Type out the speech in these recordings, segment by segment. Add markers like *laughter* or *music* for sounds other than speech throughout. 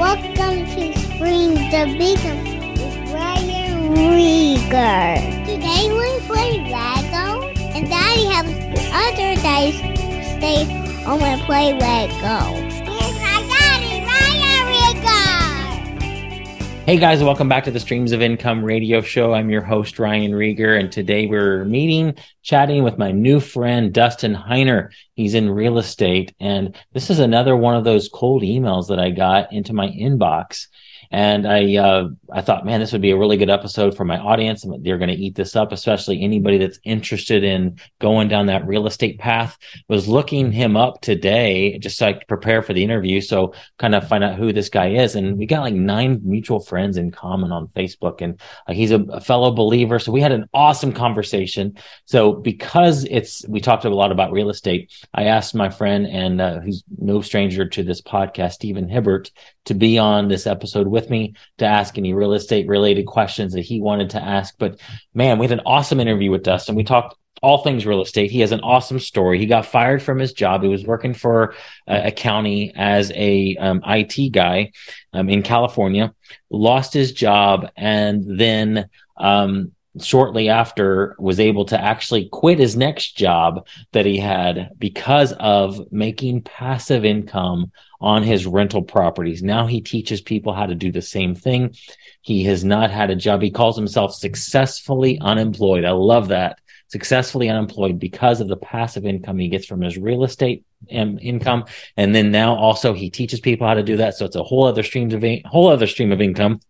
Welcome to Spring the Beacon with Ryan Rieger. Today we play Lego, and Daddy has other days stay home and play Lego. Hey guys, welcome back to the Streams of Income radio show. I'm your host, Ryan Rieger, and today we're meeting, chatting with my new friend, Dustin Heiner. He's in real estate, and this is another one of those cold emails that I got into my inbox. And I uh, I thought, man, this would be a really good episode for my audience. They're going to eat this up, especially anybody that's interested in going down that real estate path. Was looking him up today just could prepare for the interview. So kind of find out who this guy is. And we got like nine mutual friends in common on Facebook, and uh, he's a, a fellow believer. So we had an awesome conversation. So because it's we talked a lot about real estate, I asked my friend and uh, who's no stranger to this podcast, Stephen Hibbert, to be on this episode with me to ask any real estate related questions that he wanted to ask. But man, we had an awesome interview with Dustin. We talked all things real estate. He has an awesome story. He got fired from his job. He was working for a, a county as a um, IT guy um, in California, lost his job, and then um, shortly after was able to actually quit his next job that he had because of making passive income on his rental properties. Now he teaches people how to do the same thing. He has not had a job. He calls himself successfully unemployed. I love that. Successfully unemployed because of the passive income he gets from his real estate income, and then now also he teaches people how to do that. So it's a whole other streams of whole other stream of income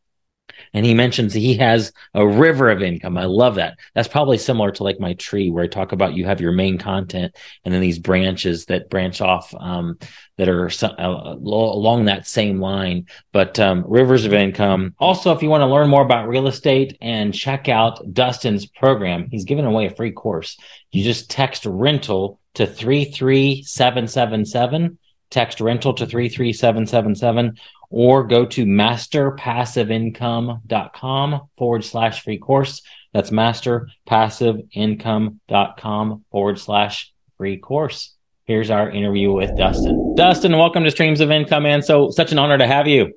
and he mentions he has a river of income. I love that. That's probably similar to like my tree where I talk about you have your main content and then these branches that branch off um, that are uh, along that same line. But um, rivers of income. Also, if you want to learn more about real estate and check out Dustin's program, he's giving away a free course. You just text rental to 33777 text rental to 33777 or go to masterpassiveincome.com forward slash free course. That's masterpassiveincome.com forward slash free course. Here's our interview with Dustin. Dustin, welcome to Streams of Income, man. So, such an honor to have you.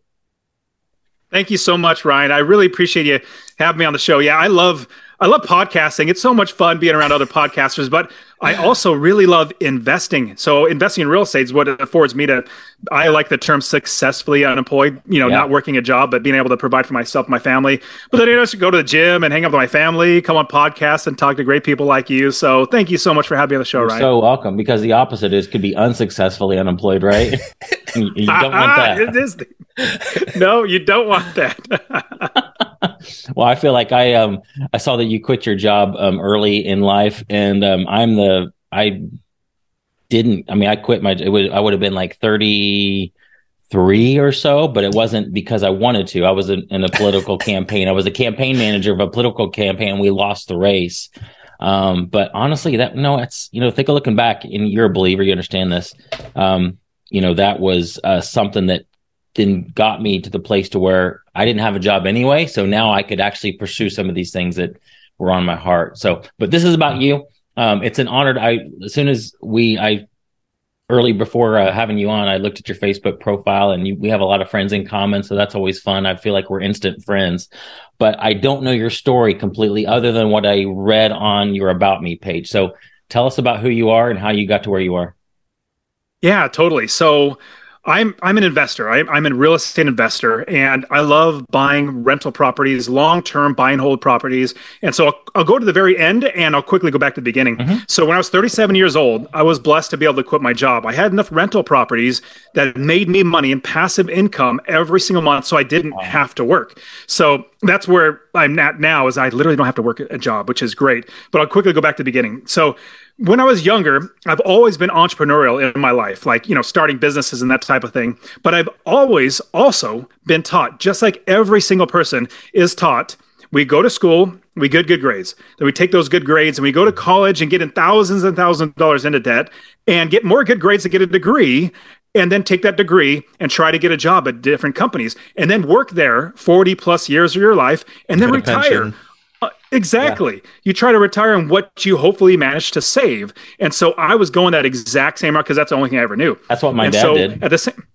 Thank you so much, Ryan. I really appreciate you having me on the show. Yeah, I love I love podcasting. It's so much fun being around other podcasters, but I also really love investing. So investing in real estate is what it affords me to. I like the term successfully unemployed. You know, yeah. not working a job, but being able to provide for myself, my family. But then you know, just go to the gym and hang out with my family, come on podcasts and talk to great people like you. So thank you so much for having me on the show, You're Ryan. So welcome. Because the opposite is could be unsuccessfully unemployed, right? *laughs* you, don't want ah, that. it is the, no, you don't want that. *laughs* well, I feel like I um I saw that you quit your job um early in life, and um I'm the I didn't. I mean, I quit my. It would I would have been like thirty three or so, but it wasn't because I wanted to. I was in, in a political campaign. I was a campaign manager of a political campaign. We lost the race. Um, but honestly, that no, it's you know, think of looking back, and you're a believer, you understand this. Um, you know, that was uh, something that then got me to the place to where I didn't have a job anyway. So now I could actually pursue some of these things that were on my heart. So, but this is about you. Um, it's an honor. I as soon as we I early before uh, having you on, I looked at your Facebook profile, and you, we have a lot of friends in common. So that's always fun. I feel like we're instant friends. But I don't know your story completely, other than what I read on your About Me page. So tell us about who you are and how you got to where you are. Yeah, totally. So I'm I'm an investor. I, I'm a real estate investor, and I love buying rental properties, long term buy and hold properties. And so I'll, I'll, go to the very end, and I'll quickly go back to the beginning. Mm-hmm. So when I was 37 years old, I was blessed to be able to quit my job. I had enough rental properties that made me money and passive income every single month, so I didn't have to work. So that's where I'm at now. Is I literally don't have to work a job, which is great. But I'll quickly go back to the beginning. So when I was younger, I've always been entrepreneurial in my life, like, you know, starting businesses and that type of thing. But I've always also been taught, just like every single person is taught, we go to school, we get good grades. Then we take those good grades and we go to college and get in thousands and thousands of dollars into debt and get more good grades to get a degree and then take that degree and try to get a job at different companies and then work there 40 plus years of your life and then retire. Pension. Uh, exactly. Yeah. You try to retire on what you hopefully managed to save. And so I was going that exact same route because that's the only thing I ever knew. That's what my and dad so did. At the same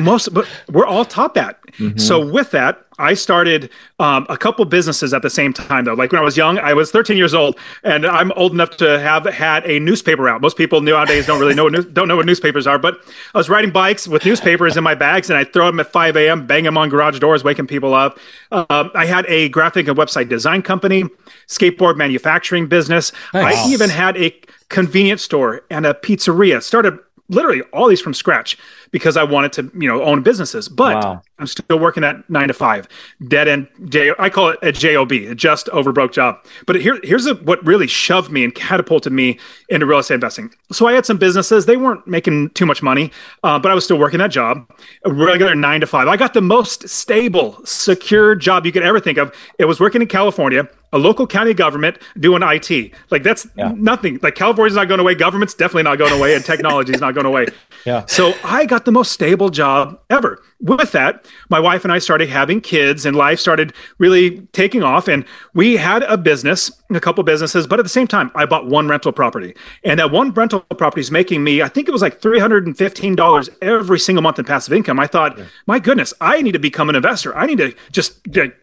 most, but we're all taught that. Mm-hmm. So with that, I started um, a couple businesses at the same time, though. Like when I was young, I was 13 years old, and I'm old enough to have had a newspaper out. Most people nowadays don't really know *laughs* don't know what newspapers are, but I was riding bikes with newspapers in my bags, and I throw them at 5 a.m., bang them on garage doors, waking people up. Um, I had a graphic and website design company, skateboard manufacturing business. Nice. I even had a convenience store and a pizzeria. Started literally all these from scratch because I wanted to, you know, own businesses. But wow. I'm still working at nine to five, dead end. J- I call it a job, a just over broke job. But here, here's a, what really shoved me and catapulted me into real estate investing. So I had some businesses; they weren't making too much money, uh, but I was still working that job, a regular nine to five. I got the most stable, secure job you could ever think of. It was working in California a local county government doing IT. Like that's yeah. nothing. Like California's not going away. Government's definitely not going away, and technology's not going away. *laughs* Yeah. So I got the most stable job ever. With that, my wife and I started having kids, and life started really taking off. And we had a business, a couple businesses, but at the same time, I bought one rental property, and that one rental property is making me, I think it was like three hundred and fifteen dollars every single month in passive income. I thought, yeah. my goodness, I need to become an investor. I need to just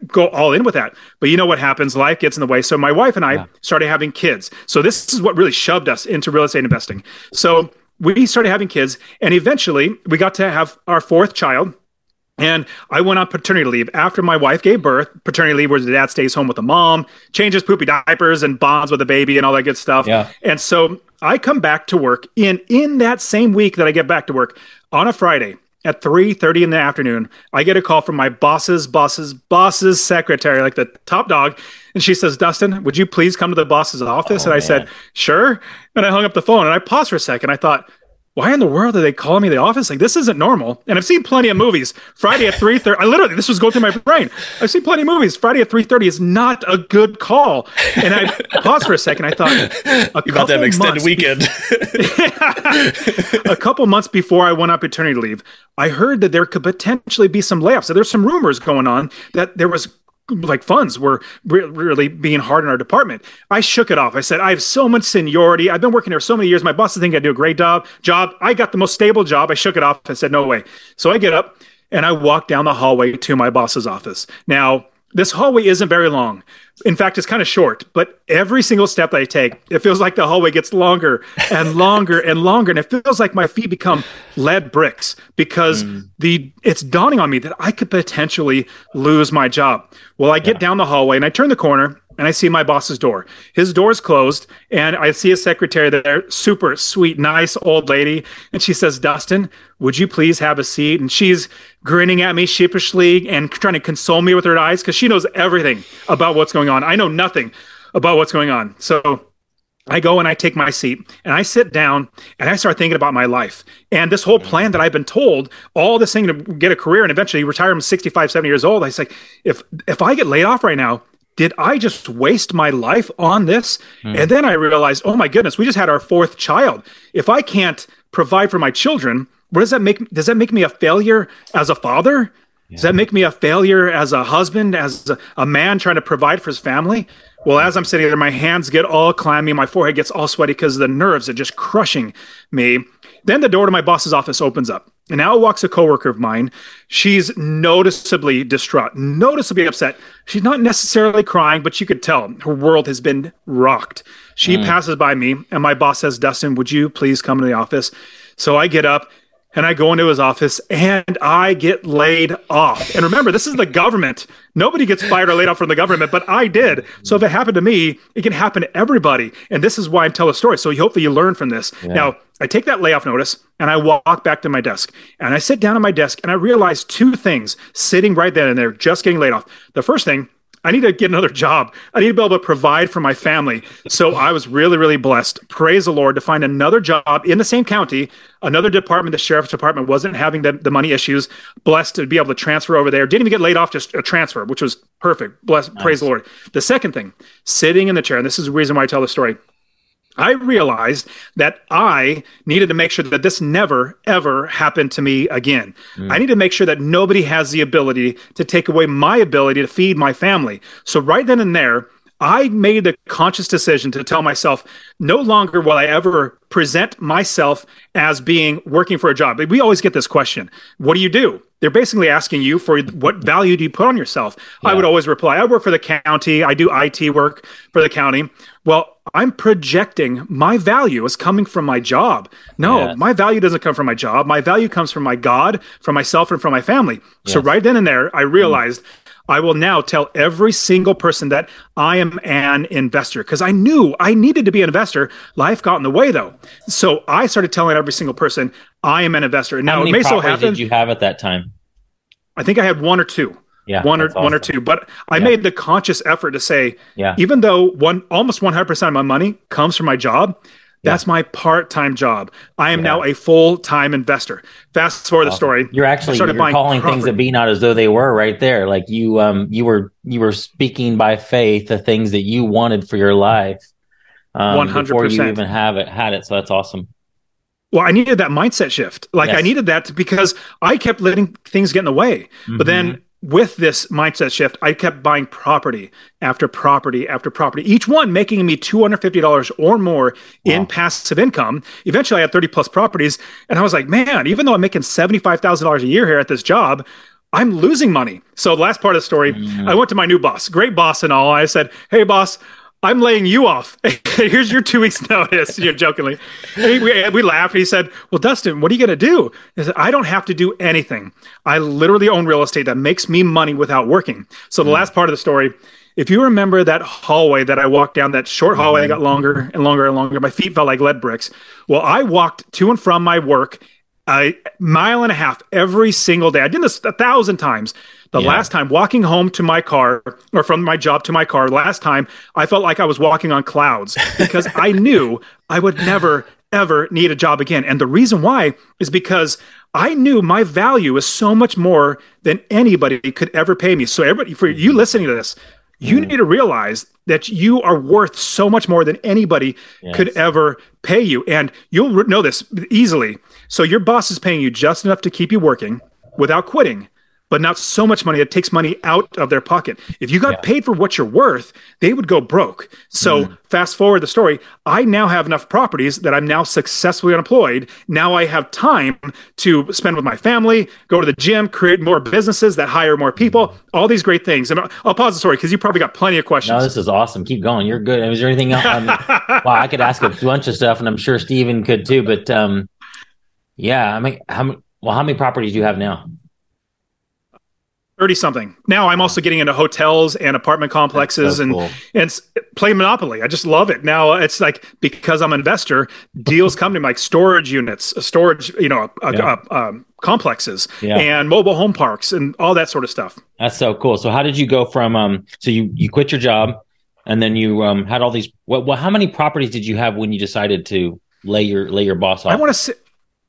go all in with that. But you know what happens? Life life gets in the way. So my wife and I yeah. started having kids. So this is what really shoved us into real estate investing. So we started having kids, and eventually we got to have our fourth child. And I went on paternity leave after my wife gave birth. Paternity leave where the dad stays home with the mom, changes poopy diapers and bonds with the baby and all that good stuff. Yeah. And so I come back to work in in that same week that I get back to work on a Friday at 3.30 in the afternoon i get a call from my boss's boss's boss's secretary like the top dog and she says dustin would you please come to the boss's office? Oh, and i man. said sure. And i hung up the phone and i paused for a second. I thought why in the world are they calling me the office? Like this isn't normal. And I've seen plenty of movies. Friday at three thirty. I literally this was going through my brain. I've seen plenty of movies. Friday at three thirty is not a good call. And I paused for a second. I thought *laughs* about an extended weekend. *laughs* a couple months before I went on paternity leave, I heard that there could potentially be some layoffs. So there's some rumors going on that there was like funds were re- really being hard in our department. I shook it off. I said, I have so much seniority. I've been working here so many years. My bosses think I do a great job. Job. I got the most stable job. I shook it off. I said, no way. So I get up and I walk down the hallway to my boss's office. Now, this hallway isn't very long. In fact, it's kind of short, but every single step that I take, it feels like the hallway gets longer and *laughs* longer and longer. And it feels like my feet become lead bricks because mm. the it's dawning on me that I could potentially lose my job. Well, I get yeah. down the hallway and I turn the corner and I see my boss's door. His door is closed, and I see a secretary there, super sweet, nice old lady. And she says, Dustin, would you please have a seat? And she's grinning at me sheepishly and trying to console me with her eyes because she knows everything about what's going on. I know nothing about what's going on. So I go and I take my seat and I sit down and I start thinking about my life and this whole plan that I've been told, all this thing to get a career and eventually retire. I'm 65, 70 years old. I say, if if I get laid off right now, did I just waste my life on this? Mm. And then I realized, oh my goodness, we just had our fourth child. If I can't provide for my children, what does that make? Does that make me a failure as a father? Yeah. Does that make me a failure as a husband, as a, a, man trying to provide for his family? Well, as I'm sitting there, my hands get all clammy, my forehead gets all sweaty because the nerves are just crushing me. Then the door to my boss's office opens up, and out walks a coworker of mine. She's noticeably distraught, noticeably upset. She's not necessarily crying, but you could tell her world has been rocked. She mm. passes by me, and my boss says, Dustin, would you please come to the office? So I get up and I go into his office and I get laid off. And remember, this is the government. Nobody gets fired or laid off from the government, but I did. So if it happened to me, it can happen to everybody. And this is why I tell a story. So hopefully you learn from this. Yeah. Now, I take that layoff notice and I walk back to my desk. And I sit down at my desk and I realize two things sitting right then and there, just getting laid off. The first thing I need to get another job. I need to be able to provide for my family. So I was really, really blessed. Praise the Lord to find another job in the same county, another department. The sheriff's department wasn't having the, the money issues. Blessed to be able to transfer over there. Didn't even get laid off, just a transfer, which was perfect. Bless, nice. praise the Lord. The second thing, sitting in the chair, and this is the reason why I tell the story. I realized that I needed to make sure that this never, ever happened to me again. Mm. I need to make sure that nobody has the ability to take away my ability to feed my family. So, right then and there, I made the conscious decision to tell myself no longer will I ever present myself as being working for a job. We always get this question What do you do? They're basically asking you for what value do you put on yourself? Yeah. I would always reply, I work for the county, I do IT work for the county. Well, I'm projecting my value is coming from my job. No, my value doesn't come from my job. My value comes from my God, from myself, and from my family. Yes. So right then and there, I realized. Mm I will now tell every single person that I am an investor because I knew I needed to be an investor. Life got in the way though. So I started telling every single person I am an investor. And Now, How many it may so happen. did you have at that time? I think I had one or two. Yeah, one or awesome. one or two. But I yeah. made the conscious effort to say, yeah. even though one almost 100% of my money comes from my job, that's my part-time job. I am yeah. now a full-time investor. Fast forward the story. You're actually you're calling property. things that be not as though they were right there. Like you um you were you were speaking by faith the things that you wanted for your life. Um, 100%. before you even have it had it. So that's awesome. Well, I needed that mindset shift. Like yes. I needed that because I kept letting things get in the way. Mm-hmm. But then with this mindset shift, I kept buying property after property after property, each one making me $250 or more wow. in passive income. Eventually, I had 30 plus properties. And I was like, man, even though I'm making $75,000 a year here at this job, I'm losing money. So, the last part of the story, mm-hmm. I went to my new boss, great boss and all. I said, hey, boss, I'm laying you off. *laughs* Here's your two weeks *laughs* notice. You know, jokingly. We, we laughed. He said, well, Dustin, what are you going to do? I said, I don't have to do anything. I literally own real estate that makes me money without working. So the mm. last part of the story, if you remember that hallway that I walked down, that short hallway that got longer and longer and longer, my feet felt like lead bricks. Well, I walked to and from my work a mile and a half every single day. I did this a thousand times. The yeah. last time walking home to my car or from my job to my car, last time I felt like I was walking on clouds *laughs* because I knew I would never, ever need a job again. And the reason why is because I knew my value is so much more than anybody could ever pay me. So, everybody, for you listening to this, you mm. need to realize that you are worth so much more than anybody yes. could ever pay you. And you'll know this easily. So, your boss is paying you just enough to keep you working without quitting but not so much money. It takes money out of their pocket. If you got yeah. paid for what you're worth, they would go broke. So mm. fast forward the story. I now have enough properties that I'm now successfully unemployed. Now I have time to spend with my family, go to the gym, create more businesses that hire more people, all these great things. And I'll pause the story because you probably got plenty of questions. No, this is awesome. Keep going. You're good. Is there anything else? Um, *laughs* wow, I could ask a bunch of stuff, and I'm sure Steven could too. But um, yeah, I mean, how well, how many properties do you have now? 30 something. Now I'm also getting into hotels and apartment complexes so and cool. and play Monopoly. I just love it. Now it's like because I'm an investor, deals come to me like storage units, storage, you know, yeah. um, complexes yeah. and mobile home parks and all that sort of stuff. That's so cool. So how did you go from um so you you quit your job and then you um had all these what well, how many properties did you have when you decided to lay your lay your boss off? I want to say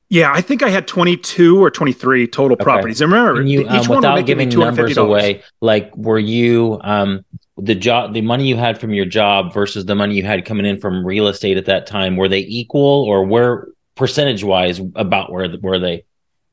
yeah, I think I had 22 or 23 total okay. properties. And remember, and you, each um, one giving numbers away, like were you um, the job, the money you had from your job versus the money you had coming in from real estate at that time? Were they equal, or were percentage wise about where were they?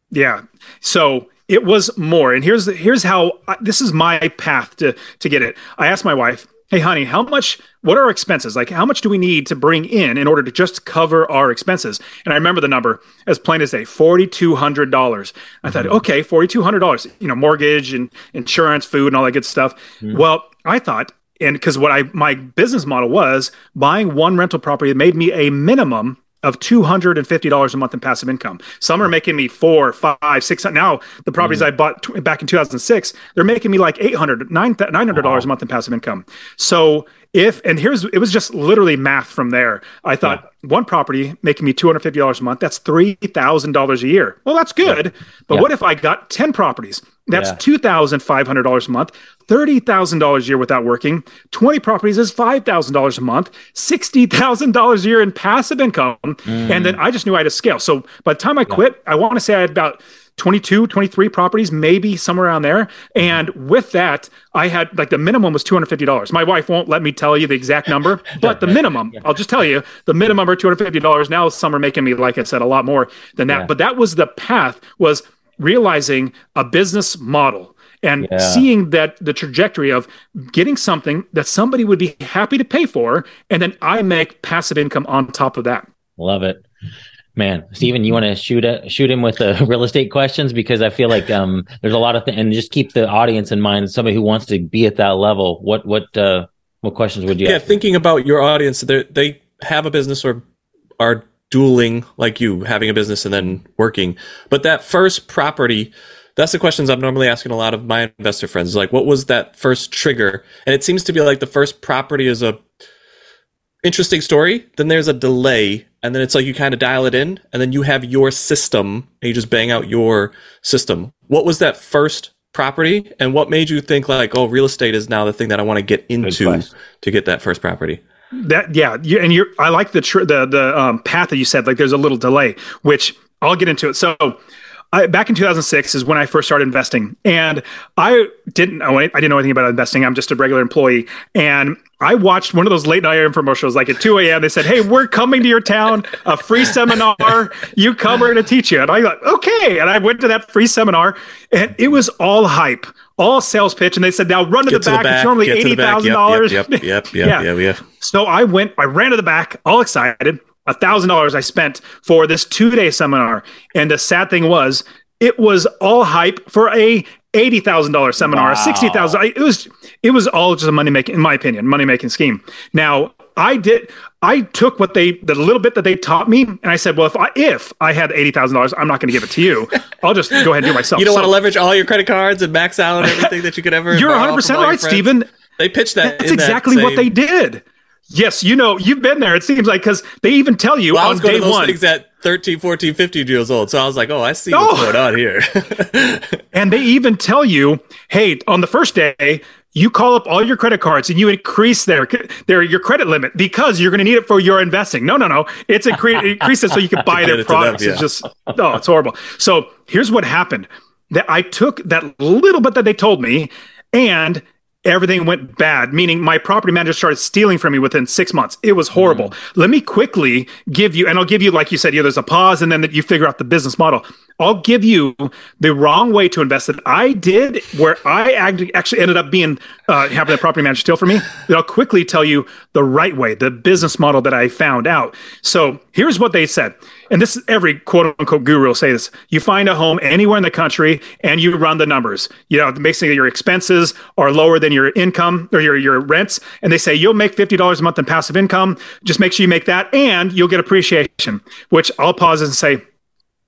Yeah, so it was more. And here's here's how I, this is my path to to get it. I asked my wife, hey honey how much what are our expenses like how much do we need to bring in in order to just cover our expenses and i remember the number as plain as day $4200 i mm-hmm. thought okay $4200 you know mortgage and insurance food and all that good stuff mm-hmm. well i thought and because what i my business model was buying one rental property made me a minimum of $250 a month in passive income. Some are making me four, five, six. Now the properties mm. I bought t- back in 2006, they're making me like 800, $900 wow. a month in passive income. So if, and here's, it was just literally math from there. I thought yeah. one property making me $250 a month, that's $3,000 a year. Well, that's good. Yeah. But yeah. what if I got 10 properties? That's $2,500 a month. $30,000 a year without working, 20 properties is $5,000 a month, $60,000 a year in passive income. Mm. And then I just knew I had to scale. So by the time I quit, I want to say I had about 22, 23 properties, maybe somewhere around there. And with that, I had like the minimum was $250. My wife won't let me tell you the exact number, *laughs* but the minimum, I'll just tell you, the minimum are $250. Now some are making me, like I said, a lot more than that. Yeah. But that was the path was realizing a business model and yeah. seeing that the trajectory of getting something that somebody would be happy to pay for, and then I make passive income on top of that. Love it. Man, Stephen, you want to shoot a, shoot him with the *laughs* real estate questions because I feel like um, there's a lot of things, and just keep the audience in mind. Somebody who wants to be at that level, what what uh, what questions would you? Yeah, thinking about your audience, they they have a business or are dueling like you, having a business and then working. But that first property, that's the questions I'm normally asking a lot of my investor friends. Like, what was that first trigger? And it seems to be like the first property is a interesting story. Then there's a delay, and then it's like you kind of dial it in, and then you have your system, and you just bang out your system. What was that first property, and what made you think like, oh, real estate is now the thing that I want to get into to get that first property? That yeah, you, and you're I like the tr- the the um, path that you said. Like, there's a little delay, which I'll get into it. So I, back in 2006 is when I first started investing, and I didn't know I didn't know anything about investing. I'm just a regular employee, and I watched one of those late night air infomercials. Like at 2 a.m., they said, "Hey, we're coming to your town, a free seminar. You come, we're going to teach you." And I thought, "Okay," and I went to that free seminar, and it was all hype, all sales pitch, and they said, "Now run to, the, to back. the back. It's normally eighty thousand dollars." Yep, yep, yep, *laughs* yep, yeah. yep, yep. So I went, I ran to the back, all excited. A thousand dollars I spent for this two day seminar, and the sad thing was it was all hype for a eighty thousand dollars seminar, wow. sixty thousand. It was it was all just a money making, in my opinion, money making scheme. Now I did. I took what they the little bit that they taught me, and I said, well, if I if I had eighty thousand dollars, I'm not going to give it to you. *laughs* I'll just go ahead and do it myself. You don't so, want to leverage all your credit cards and max out everything that you could ever. You're 100 percent right, Stephen. They pitched that. That's exactly that what they did. Yes, you know, you've been there. It seems like because they even tell you well, on day one. Things at 13, 14, 15 years old. So I was like, oh, I see oh. what's going on here. *laughs* and they even tell you, hey, on the first day, you call up all your credit cards and you increase their their your credit limit because you're going to need it for your investing. No, no, no. It's incre- increase it so you can *laughs* buy their products. Them, yeah. It's just oh, it's horrible. So here's what happened. That I took that little bit that they told me and everything went bad, meaning my property manager started stealing from me within six months. It was horrible. Mm. Let me quickly give you, and I'll give you, like you said, yeah, there's a pause and then that you figure out the business model. I'll give you the wrong way to invest that I did, where I actually ended up being uh, having the property manager steal from me. Then I'll quickly tell you the right way, the business model that I found out. So here's what they said, and this is every quote unquote guru will say this: you find a home anywhere in the country and you run the numbers. You know, basically your expenses are lower than your income or your your rents, and they say you'll make fifty dollars a month in passive income. Just make sure you make that, and you'll get appreciation. Which I'll pause and say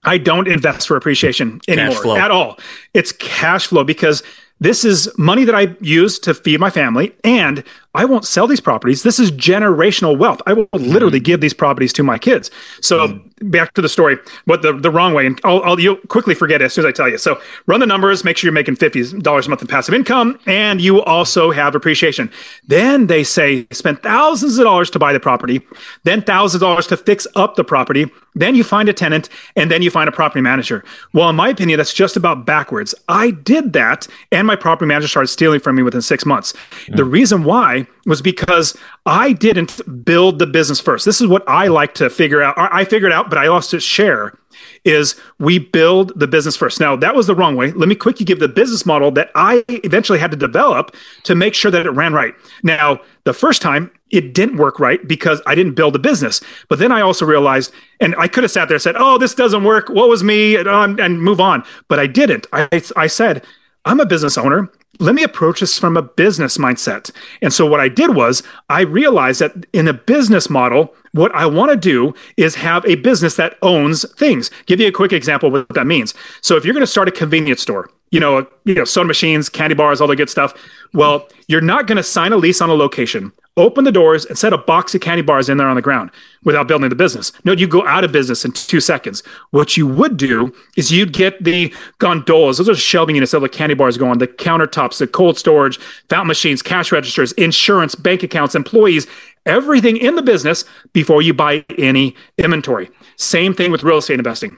I don't invest for appreciation anymore at all. It's cash flow because this is money that I use to feed my family, and I won't sell these properties. This is generational wealth. I will literally mm-hmm. give these properties to my kids. So mm-hmm. back to the story, but the, the wrong way, and I'll, I'll you'll quickly forget it as soon as I tell you. So run the numbers, make sure you're making fifty dollars a month in passive income, and you also have appreciation. Then they say spend thousands of dollars to buy the property, then thousands of dollars to fix up the property, then you find a tenant and then you find a property manager. Well, in my opinion, that's just about backwards. I did that and my property manager started stealing from me within six months. Mm. The reason why was because I didn't build the business first. This is what I like to figure out. I figured out, but I also share is we build the business first. Now, that was the wrong way. Let me quickly give the business model that I eventually had to develop to make sure that it ran right. Now, the first time it didn't work right because I didn't build a business. But then I also realized, and I could have sat there and said, oh, this doesn't work. What was me? And, and move on. But I didn't. I, I said, I'm a business owner. Let me approach this from a business mindset. And so what I did was I realized that in a business model, what I want to do is have a business that owns things. Give you a quick example of what that means. So if you're going to start a convenience store, you know, you know, soda machines, candy bars, all the good stuff. Well, you're not going to sign a lease on a location, open the doors, and set a box of candy bars in there on the ground without building the business. No, you go out of business in two seconds. What you would do is you'd get the gondolas; those are shelving units that the candy bars go on, the countertops, the cold storage, fountain machines, cash registers, insurance, bank accounts, employees, everything in the business before you buy any inventory. Same thing with real estate investing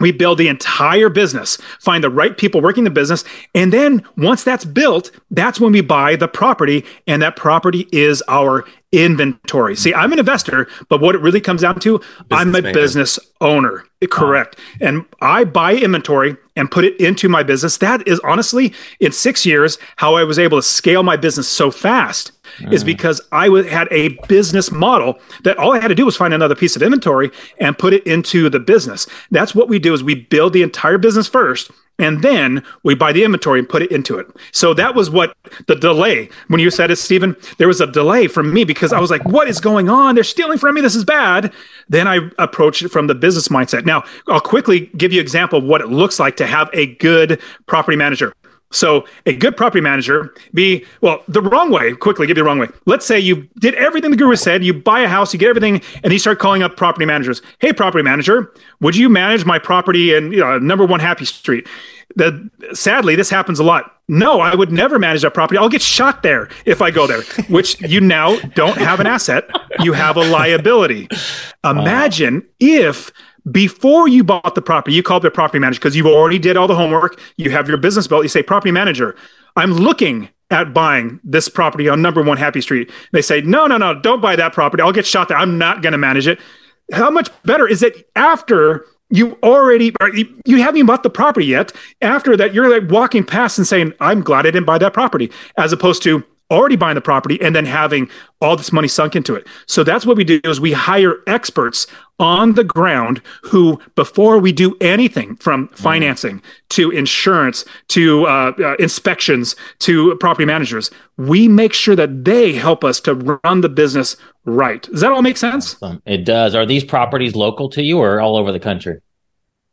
we build the entire business, find the right people working the business. And then once that's built, that's when we buy the property. And that property is our inventory. See, I'm an investor, but what it really comes down to, business I'm a business owner. Ah. Correct. And I buy inventory and put it into my business. That is honestly, in six years, how I was able to scale my business so fast mm. is because I w- had a business model that all I had to do was find another piece of inventory and put it into the business. That's what we do is we build the entire business first and then we buy the inventory and put it into it. So that was what the delay. When you said it, Stephen, there was a delay from me because I was like, "What is going on? They're stealing from me. This is bad." Then I approached it from the business mindset. Now I'll quickly give you an example of what it looks like to have a good property manager. So a good property manager be well the wrong way. Quickly, give you the wrong way. Let's say you did everything the guru said. You buy a house, you get everything, and you start calling up property managers. Hey, property manager, would you manage my property in you know, number one Happy Street? The, sadly, this happens a lot. No, I would never manage that property. I'll get shot there if I go there. Which you now don't have an asset; you have a liability. *laughs* Imagine if before you bought the property, you called the property manager because you've already did all the homework. You have your business built. You say, property manager, I'm looking at buying this property on number one Happy Street. They say, no, no, no, don't buy that property. I'll get shot there. I'm not going to manage it. How much better is it after you already you haven't even bought the property yet after that you're like walking past and saying i'm glad i didn't buy that property as opposed to already buying the property and then having all this money sunk into it. So that's what we do is we hire experts on the ground who before we do anything from mm-hmm. financing to insurance to uh, uh, inspections to property managers, we make sure that they help us to run the business right. Does that all make sense? Awesome. It does. Are these properties local to you or all over the country?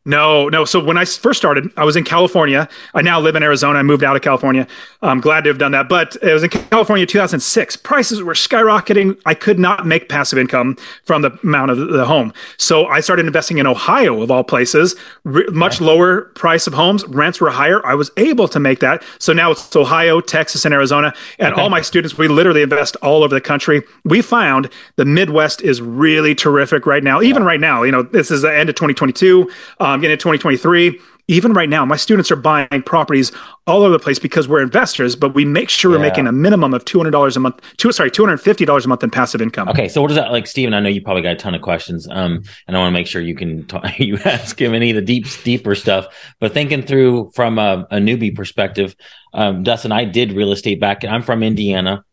No, no. So when I first started, I was in California. I now live in Arizona. I moved out of California. I'm glad to have done that. But it was in California 2006. Prices were skyrocketing. I could not make passive income from the amount of the home. So I started investing in Ohio, of all places. much lower price of homes. Rents were higher. I was able to make that. So now it's Ohio, Texas, and Arizona. And okay. all my students, we literally invest all over the country. We found the Midwest is really terrific right now. Even yeah. right now, you know, this is the end of 2022. Um, I'm getting into 2023. Even right now, my students are buying properties all over the place because we're investors, but we make sure yeah. we're making a minimum of two hundred dollars a month. Two, sorry, two hundred fifty dollars a month in passive income. Okay, so what does that like, Steven? I know you probably got a ton of questions, um, and I want to make sure you can talk, *laughs* you ask him any of the deep, deeper stuff. But thinking through from a, a newbie perspective, um, Dustin, I did real estate back. I'm from Indiana,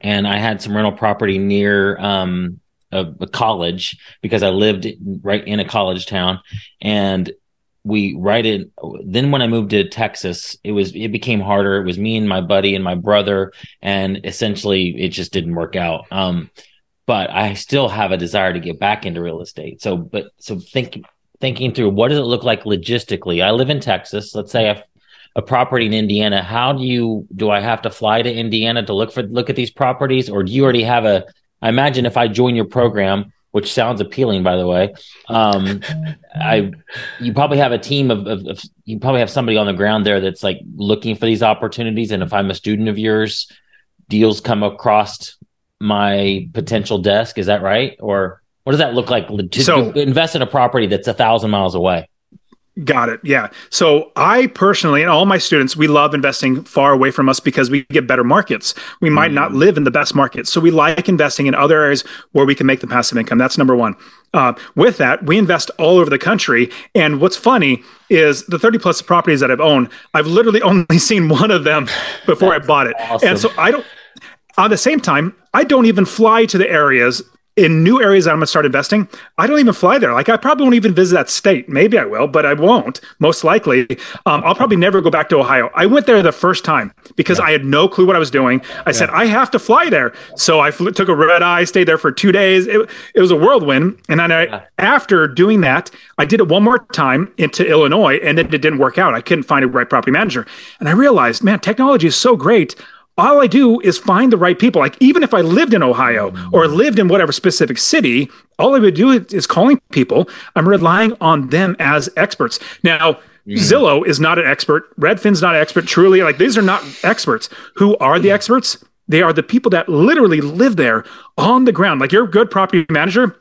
and I had some rental property near um, a, a college because I lived right in a college town, and we right in. Then when I moved to Texas, it was it became harder. It was me and my buddy and my brother, and essentially it just didn't work out. Um, but I still have a desire to get back into real estate. So, but so think thinking through what does it look like logistically? I live in Texas. Let's say I've a property in Indiana, how do you do I have to fly to Indiana to look for look at these properties or do you already have a I imagine if I join your program, which sounds appealing, by the way, um, I you probably have a team of, of, of, you probably have somebody on the ground there that's like looking for these opportunities. And if I'm a student of yours, deals come across my potential desk. Is that right? Or what does that look like to, so, to invest in a property that's a thousand miles away? Got it. Yeah. So I personally and all my students, we love investing far away from us because we get better markets. We might mm. not live in the best markets. So we like investing in other areas where we can make the passive income. That's number one. Uh, with that, we invest all over the country. And what's funny is the 30 plus properties that I've owned, I've literally *laughs* only seen one of them before I bought it. Awesome. And so I don't, at the same time, I don't even fly to the areas in new areas that I'm going to start investing, I don't even fly there. Like I probably won't even visit that state. Maybe I will, but I won't. Most likely, um, I'll probably never go back to Ohio. I went there the first time because yeah. I had no clue what I was doing. I yeah. said I have to fly there, so I flew, took a red eye, stayed there for two days. It, it was a whirlwind, and then I, yeah. after doing that, I did it one more time into Illinois, and then it didn't work out. I couldn't find a right property manager, and I realized, man, technology is so great all I do is find the right people. Like even if I lived in Ohio or lived in whatever specific city, all I would do is calling people. I'm relying on them as experts. Now, mm. Zillow is not an expert. Redfin's not an expert. Truly, like these are not experts. Who are the experts? They are the people that literally live there on the ground. Like you're a good property manager.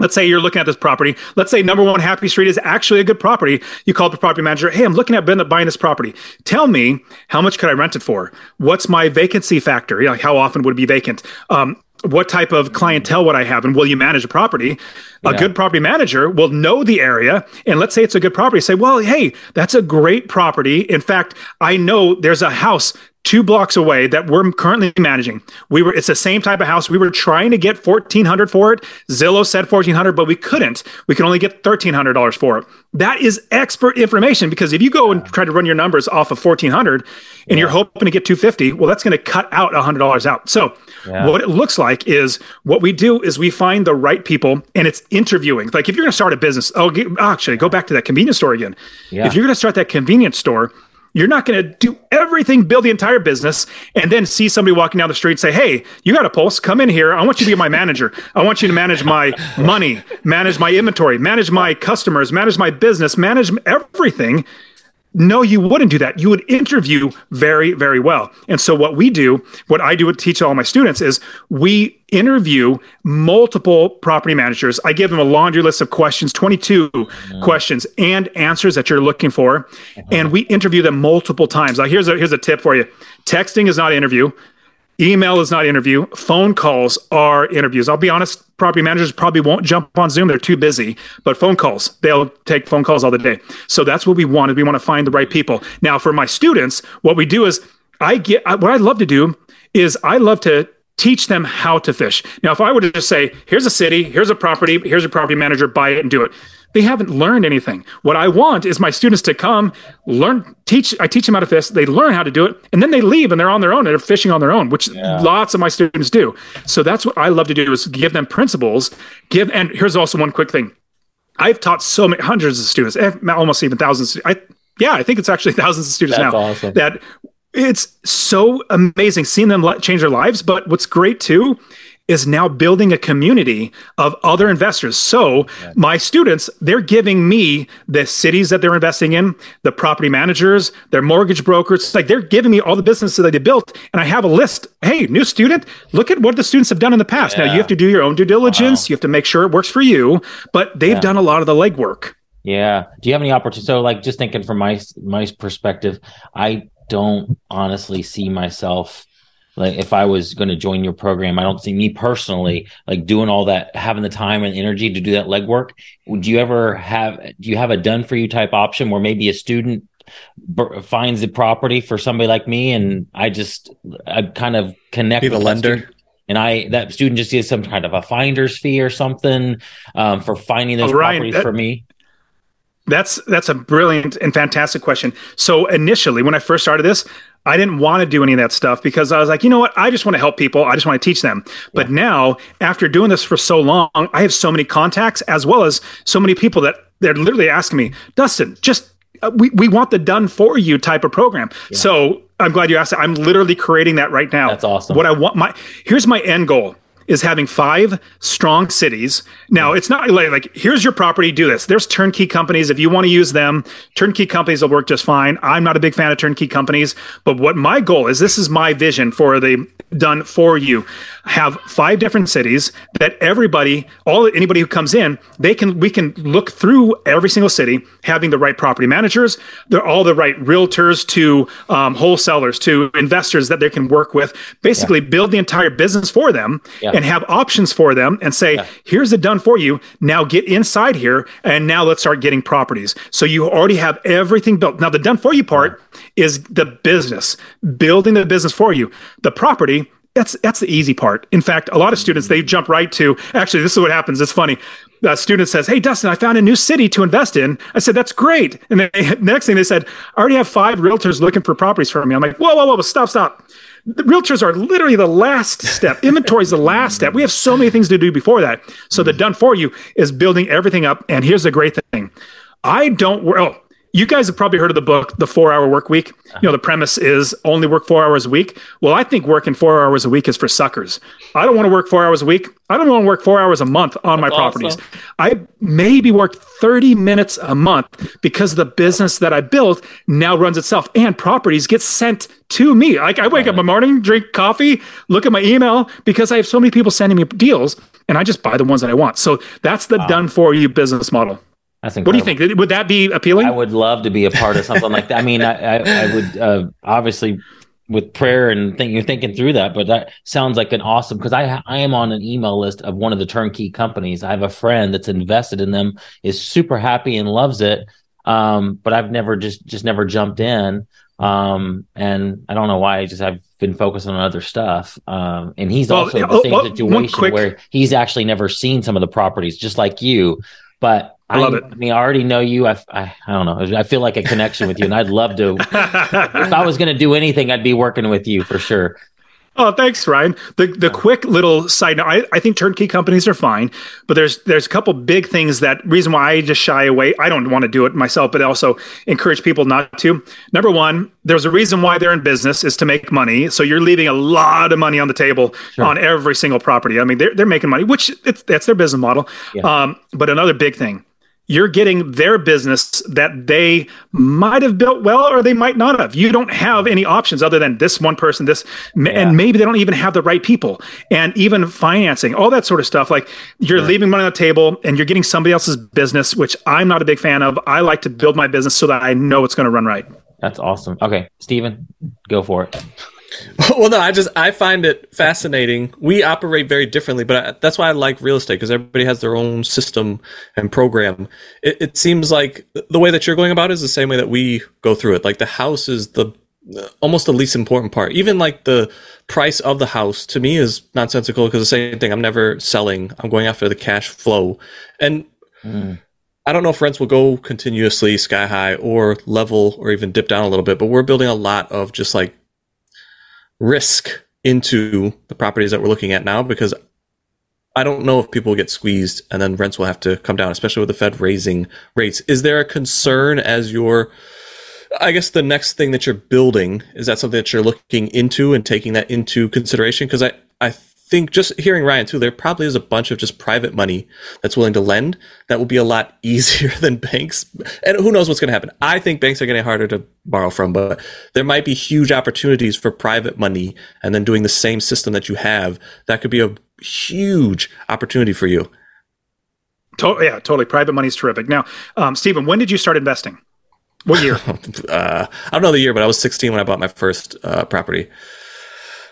Let's say you're looking at this property. Let's say number one Happy Street is actually a good property. You call up the property manager. Hey, I'm looking at buying this property. Tell me how much could I rent it for? What's my vacancy factor? You know, how often would it be vacant? Um, what type of clientele would I have and will you manage a property? Yeah. A good property manager will know the area. And let's say it's a good property. Say, well, hey, that's a great property. In fact, I know there's a house two blocks away that we're currently managing. We were it's the same type of house. We were trying to get fourteen hundred for it. Zillow said fourteen hundred, but we couldn't. We could only get thirteen hundred dollars for it. That is expert information because if you go and try to run your numbers off of fourteen hundred and yeah. you're hoping to get two fifty, well, that's going to cut out hundred dollars out. So yeah. what it looks like is what we do is we find the right people and it's interviewing. Like if you're going to start a business, oh, actually, go back to that convenience store again. Yeah. If you're going to start that convenience store you're not going to do everything, build the entire business, and then see somebody walking down the street and say, Hey, you got a pulse. Come in here. I want you to be my manager. I want you to manage my money, manage my inventory, manage my customers, manage my business, manage everything. No, you wouldn't do that. You would interview very, very well. And so, what we do, what I do teach all my students is we interview multiple property managers. I give them a laundry list of questions, 22 mm-hmm. questions and answers that you're looking for. Mm-hmm. And we interview them multiple times. Now, here's a, here's a tip for you texting is not interview. Email is not interview. Phone calls are interviews. I'll be honest, property managers probably won't jump on Zoom. They're too busy. But phone calls, they'll take phone calls all the day. So that's what we want. Is we want to find the right people. Now, for my students, what we do is I get what I love to do is I love to teach them how to fish. Now, if I were to just say, here's a city, here's a property, here's a property manager, buy it and do it they haven't learned anything. What I want is my students to come, learn, teach. I teach them how to fish. They learn how to do it, and then they leave and they're on their own and they're fishing on their own, which yeah. lots of my students do. So that's what I love to do is give them principles. Give and here's also one quick thing. I've taught so many hundreds of students, eh, almost even thousands. I yeah, I think it's actually *laughs* thousands of students that's now awesome. that it's so amazing seeing them change their lives. But what's great too is now building a community of other investors. So my students, they're giving me the cities that they're investing in, the property managers, their mortgage brokers. It's like they're giving me all the businesses that they built. And I have a list. Hey, new student, look at what the students have done in the past. Yeah. Now you have to do your own due diligence. Wow. You have to make sure it works for you, but they've yeah. done a lot of the legwork. Yeah. Do you have any opportunity? So like just thinking from my, my perspective, I don't honestly see myself like if I was going to join your program, I don't see me personally like doing all that, having the time and energy to do that legwork. Would you ever have? Do you have a done for you type option where maybe a student b- finds the property for somebody like me, and I just I kind of connect Be the lender. and I that student just gets some kind of a finder's fee or something um, for finding those oh, Ryan, properties that, for me. That's that's a brilliant and fantastic question. So initially, when I first started this, I didn't want to do any of that stuff because I was like, you know what? I just want to help people. I just want to teach them. But now, after doing this for so long, I have so many contacts as well as so many people that they're literally asking me, Dustin, just uh, we, we want the done for you type of program. Yeah. So I'm glad you asked that. I'm literally creating that right now. That's awesome. What I want my here's my end goal is having five strong cities. Now, it's not like, like, here's your property, do this. There's turnkey companies. If you want to use them, turnkey companies will work just fine. I'm not a big fan of turnkey companies, but what my goal is this is my vision for the done for you. Have five different cities that everybody, all anybody who comes in, they can we can look through every single city, having the right property managers, they're all the right realtors to um, wholesalers to investors that they can work with. Basically, yeah. build the entire business for them. Yeah and have options for them and say, yeah. here's it done for you. Now get inside here and now let's start getting properties. So you already have everything built. Now the done for you part yeah. is the business, building the business for you. The property, that's that's the easy part. In fact, a lot of students they jump right to actually this is what happens. It's funny. A student says, "Hey, Dustin, I found a new city to invest in." I said, "That's great." And then the *laughs* next thing they said, "I already have five realtors looking for properties for me." I'm like, "Whoa, whoa, whoa, stop, stop." The realtors are literally the last step. Inventory is the last step. We have so many things to do before that. So the done for you is building everything up. And here's the great thing. I don't, oh, you guys have probably heard of the book, The Four Hour Work Week. You know, the premise is only work four hours a week. Well, I think working four hours a week is for suckers. I don't want to work four hours a week. I don't want to work four hours a month on That's my properties. Awesome. I maybe work 30 minutes a month because the business that I built now runs itself and properties get sent to me. Like I wake up in the morning, drink coffee, look at my email because I have so many people sending me deals and I just buy the ones that I want. So that's the Wow. done for you business model. That's What do you think? Would that be appealing? I would love to be a part of something like that. I mean, I, I, I would uh, obviously with prayer and think you're thinking through that, but that sounds like an awesome because I I am on an email list of one of the turnkey companies. I have a friend that's invested in them, is super happy and loves it. Um, but I've never just just never jumped in. Um, and I don't know why. I just I've been focused on other stuff. Um, and he's Well, also in oh, the same well, one situation quick- where he's actually never seen some of the properties, just like you. But I love it. I mean, I already know you. I, I, I don't know. I feel like a connection with you, and I'd love to. *laughs* If I was going to do anything, I'd be working with you for sure. Oh, thanks, Ryan. The the quick little side note, I, I think turnkey companies are fine, but there's there's a couple big things that reason why I just shy away. I don't want to do it myself, but also encourage people not to. Number one, there's a reason why they're in business is to make money. So you're leaving a lot of money on the table on every single property. I mean, they're they're making money, which it's that's their business model. Yeah. Um, but another big thing, you're getting their business that they might have built well or they might not have. You don't have any options other than this one person, this, Yeah. and maybe they don't even have the right people. And even financing, all that sort of stuff. Like you're leaving money on the table and you're getting somebody else's business, which I'm not a big fan of. I like to build my business so that I know it's going to run right. That's awesome. Okay, Steven, go for it. *laughs* well, no, I just I find it fascinating. We operate very differently, but I, that's why I like real estate because everybody has their own system and program. It, it seems like the way that you're going about it is the same way that we go through it. Like the house is the almost the least important part. Even like the price of the house to me is nonsensical because the same thing. I'm never selling. I'm going after the cash flow, and Mm. I don't know if rents will go continuously sky high or level or even dip down a little bit, but we're building a lot of just like risk into the properties that we're looking at now because I don't know if people get squeezed and then rents will have to come down, especially with the Fed raising rates. Is there a concern as your I guess the next thing that you're building is that something that you're looking into and taking that into consideration? Because I, I think just hearing Ryan too, there probably is a bunch of just private money that's willing to lend that will be a lot *laughs* easier than banks. And who knows what's going to happen? I think banks are getting harder to borrow from, but there might be huge opportunities for private money and then doing the same system that you have. That could be a huge opportunity for you. To- yeah, totally. Private money is terrific. Now, um, Stephen, when did you start investing? What year? *laughs* uh, I don't know the year, but I was 16 when I bought my first uh, property.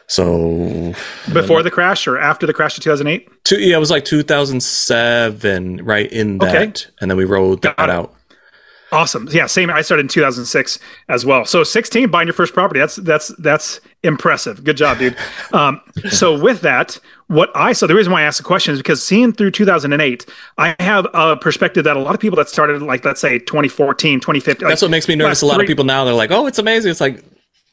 So, Before the crash or after the crash of 2008? two, yeah, it was like 2007, right in that, Okay. and then we rode that out. Awesome. Yeah, same. I started in 2006 as well. So 16 buying your first property. That's that's that's impressive. Good job, dude. *laughs* Um, so with that, what I saw, the reason why I asked the question is because seeing through 2008, I have a perspective that a lot of people that started like let's say 2014, 2015. That's what makes me nervous. A lot of people now they're like, "Oh, it's amazing." It's like,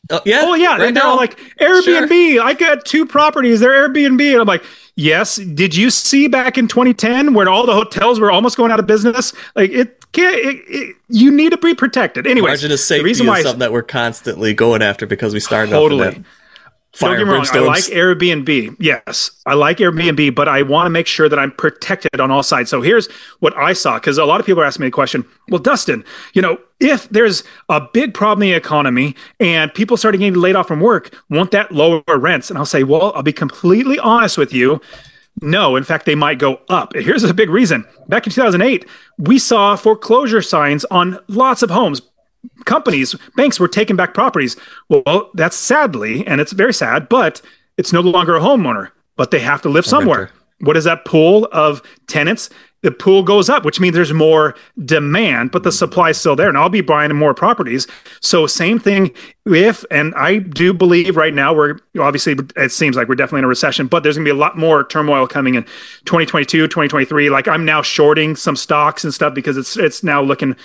oh, yeah, Oh yeah, right they're now. all like Airbnb. I got two properties. They're Airbnb, and I'm like, yes. Did you see back in 2010 when all the hotels were almost going out of business? Like it can't. It, it, you need to be protected. Anyway, margin of safety the reason why is something that we're constantly going after because we started Totally. off that Don't get me wrong. I like Airbnb. Yes, I like Airbnb, but I want to make sure that I'm protected on all sides. So here's what I saw because a lot of people are asking me the question. Well, Dustin, you know, if there's a big problem in the economy and people starting getting laid off from work, won't that lower rents? And I'll say, well, I'll be completely honest with you. No, in fact, they might go up. Here's a big reason. Back in 2008, we saw foreclosure signs on lots of homes companies, banks were taking back properties. Well, that's sadly, and it's very sad, but it's no longer a homeowner, but they have to live somewhere. What is that pool of tenants? The pool goes up, which means there's more demand, but the supply is still there. And I'll be buying more properties. So, same thing if, and I do believe right now we're obviously, it seems like we're definitely in a recession, but there's going to be a lot more turmoil coming in 2022, 2023. Like I'm now shorting some stocks and stuff because it's, it's now looking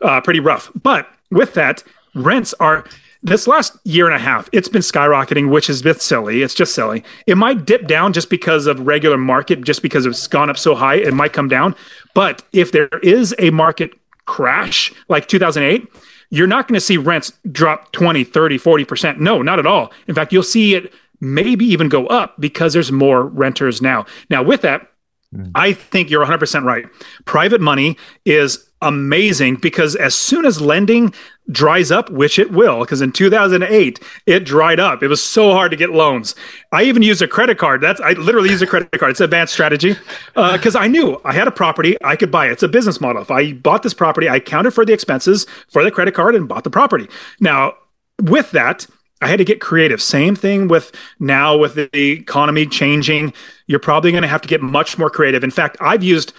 uh, pretty rough. But with that, rents are this last year and a half, it's been skyrocketing, which is a bit silly. It's just silly. It might dip down just because of regular market, just because it's gone up so high, it might come down. But if there is a market crash like 2008, you're not going to see rents drop 20, 30, 40%. No, not at all. In fact, you'll see it maybe even go up because there's more renters now. Now, with that, hmm. I think you're 100% right. Private money is amazing because as soon as lending dries up, which it will, because in 2008 it dried up. It was so hard to get loans. I even used a credit card. That's I literally used a credit card. It's advanced strategy because uh, I knew I had a property I could buy. It's a business model. If I bought this property, I accounted for the expenses for the credit card and bought the property. Now with that. I had to get creative. Same thing with now with the economy changing. You're probably going to have to get much more creative. In fact, I've used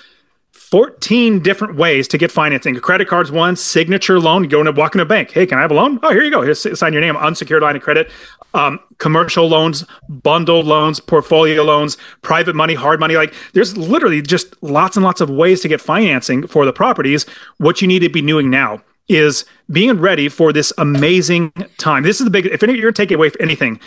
14 different ways to get financing. A credit card's one, signature loan. You go and walk in a bank. Hey, can I have a loan? Oh, here you go. Here, sign your name. Unsecured line of credit. Um, commercial loans, bundled loans, portfolio loans, private money, hard money. Like there's literally just lots and lots of ways to get financing for the properties. What you need to be doing now is being ready for this amazing time. This is the big, if any, you're take away anything,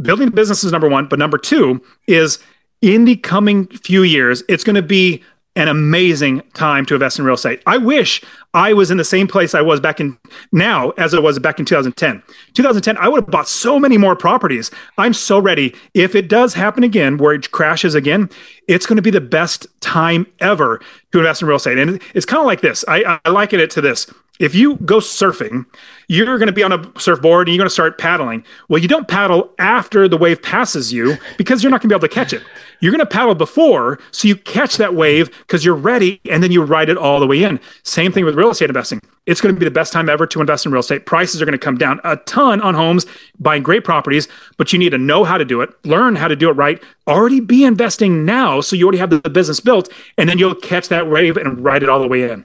building business is number one. But number two is in the coming few years, it's going to be an amazing time to invest in real estate. I wish I was in the same place I was back in now as I was back in 2010. 2010, I would have bought so many more properties. I'm so ready. If it does happen again, where it crashes again, it's going to be the best time ever to invest in real estate. And it's kind of like this. I, I liken it to this. If you go surfing, you're going to be on a surfboard and you're going to start paddling. Well, you don't paddle after the wave passes you because you're not going to be able to catch it. You're going to paddle before so you catch that wave because you're ready and then you ride it all the way in. Same thing with real estate investing. It's going to be the best time ever to invest in real estate. Prices are going to come down a ton on homes, buying great properties, but you need to know how to do it, learn how to do it right, already be investing now so you already have the business built, and then you'll catch that wave and ride it all the way in.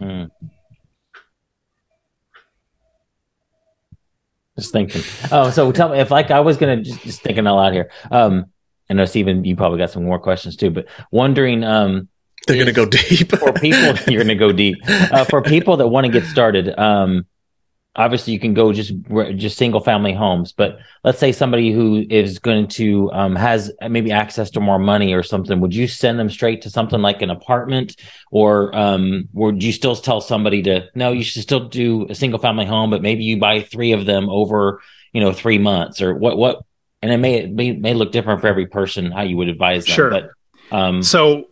Mm. Just thinking. Oh, so tell me if like I was gonna just, just thinking a lot here. Um, I know Stephen, you probably got some more questions too, but wondering. Um, they're gonna go deep for people. *laughs* You're gonna go deep uh, for people that want to get started. Um, obviously you can go just just single family homes but let's say somebody who is going to um, has maybe access to more money or something would you send them straight to something like an apartment or um, would you still tell somebody to no you should still do a single family home but maybe you buy three of them over you know three months or what what and it may it may, may look different for every person how you would advise them sure. but um, so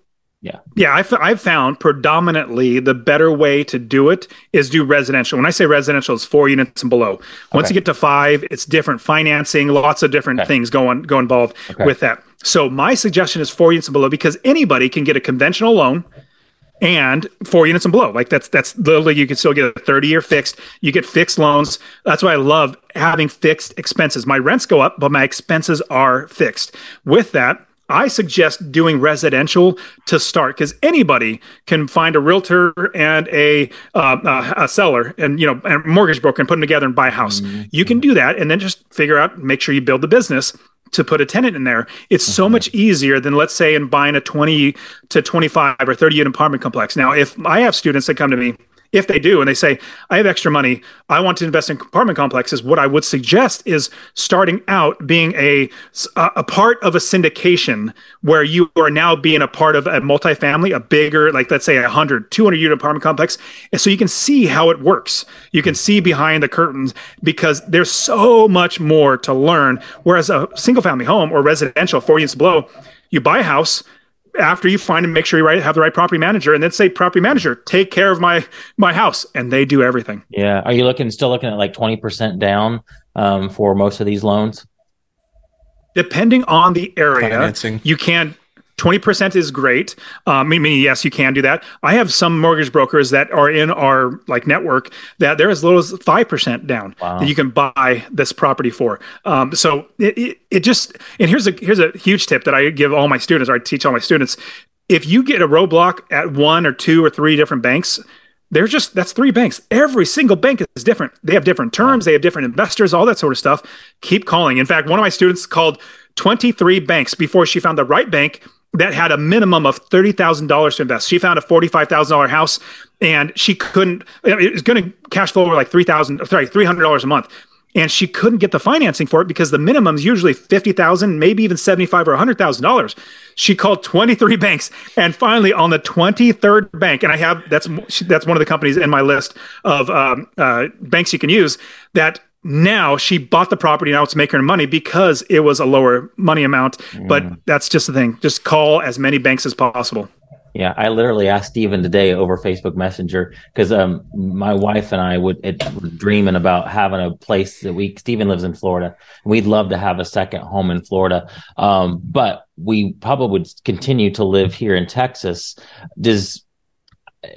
yeah. Yeah. I've, I've found predominantly the better way to do it is do residential. When I say residential, it's four units and below. Once okay. you get to five, it's different financing, lots of different okay. things go, on, go involved okay. with that. So my suggestion is four units and below because anybody can get a conventional loan and four units and below. Like that's that's literally you can still get a 30 year fixed. You get fixed loans. That's why I love having fixed expenses. My rents go up, but my expenses are fixed. With that, I suggest doing residential to start because anybody can find a realtor and a uh, a seller and you know a mortgage broker and put them together and buy a house. Mm-hmm. You can do that and then just figure out make sure you build the business to put a tenant in there. It's so much easier than let's say in buying a 20 to 25 or 30 unit apartment complex. Now, if I have students that come to me if they do and they say i have extra money. I want to invest in apartment complexes what i would suggest is starting out being a a part of a syndication where you are now being a part of a multifamily a bigger like let's say a 100 200 unit apartment complex and so you can see how it works. You can see behind the curtains because there's so much more to learn. Whereas a single family home or residential four units below you buy a house after you find and make sure you right, have the right property manager and then say property manager take care of my my house. And they do everything. Yeah. Are you looking still looking at like 20% down um, for most of these loans? Depending on the area Financing. you can 20% is great. Um, I mean, yes, you can do that. I have some mortgage brokers that are in our like network that they're as little as 5% down wow. that you can buy this property for. Um, so it, it, it just, and here's a, here's a huge tip that I give all my students, or I teach all my students. If you get a roadblock at one or two or three different banks, they're just that's three banks. Every single bank is different. They have different terms, they have different investors, all that sort of stuff. Keep calling. In fact, one of my students called 23 banks before she found the right bank that had a minimum of $30,000 to invest. She found a $45,000 house and she couldn't, it was going to cash flow over like 3000 sorry, $300 a month. And she couldn't get the financing for it because the minimum is usually 50000 maybe even 75 or $100,000. She called 23 banks and finally on the 23rd bank, and I have, that's, that's one of the companies in my list of um, uh, banks you can use that now she bought the property now it's making her money because it was a lower money amount mm. but that's just the thing just call as many banks as possible Yeah, I literally asked Steven today over Facebook Messenger because um, my wife and I would it, were dreaming about having a place that we. Steven lives in Florida. We'd love to have a second home in Florida, um, but we probably would continue to live here in Texas. Does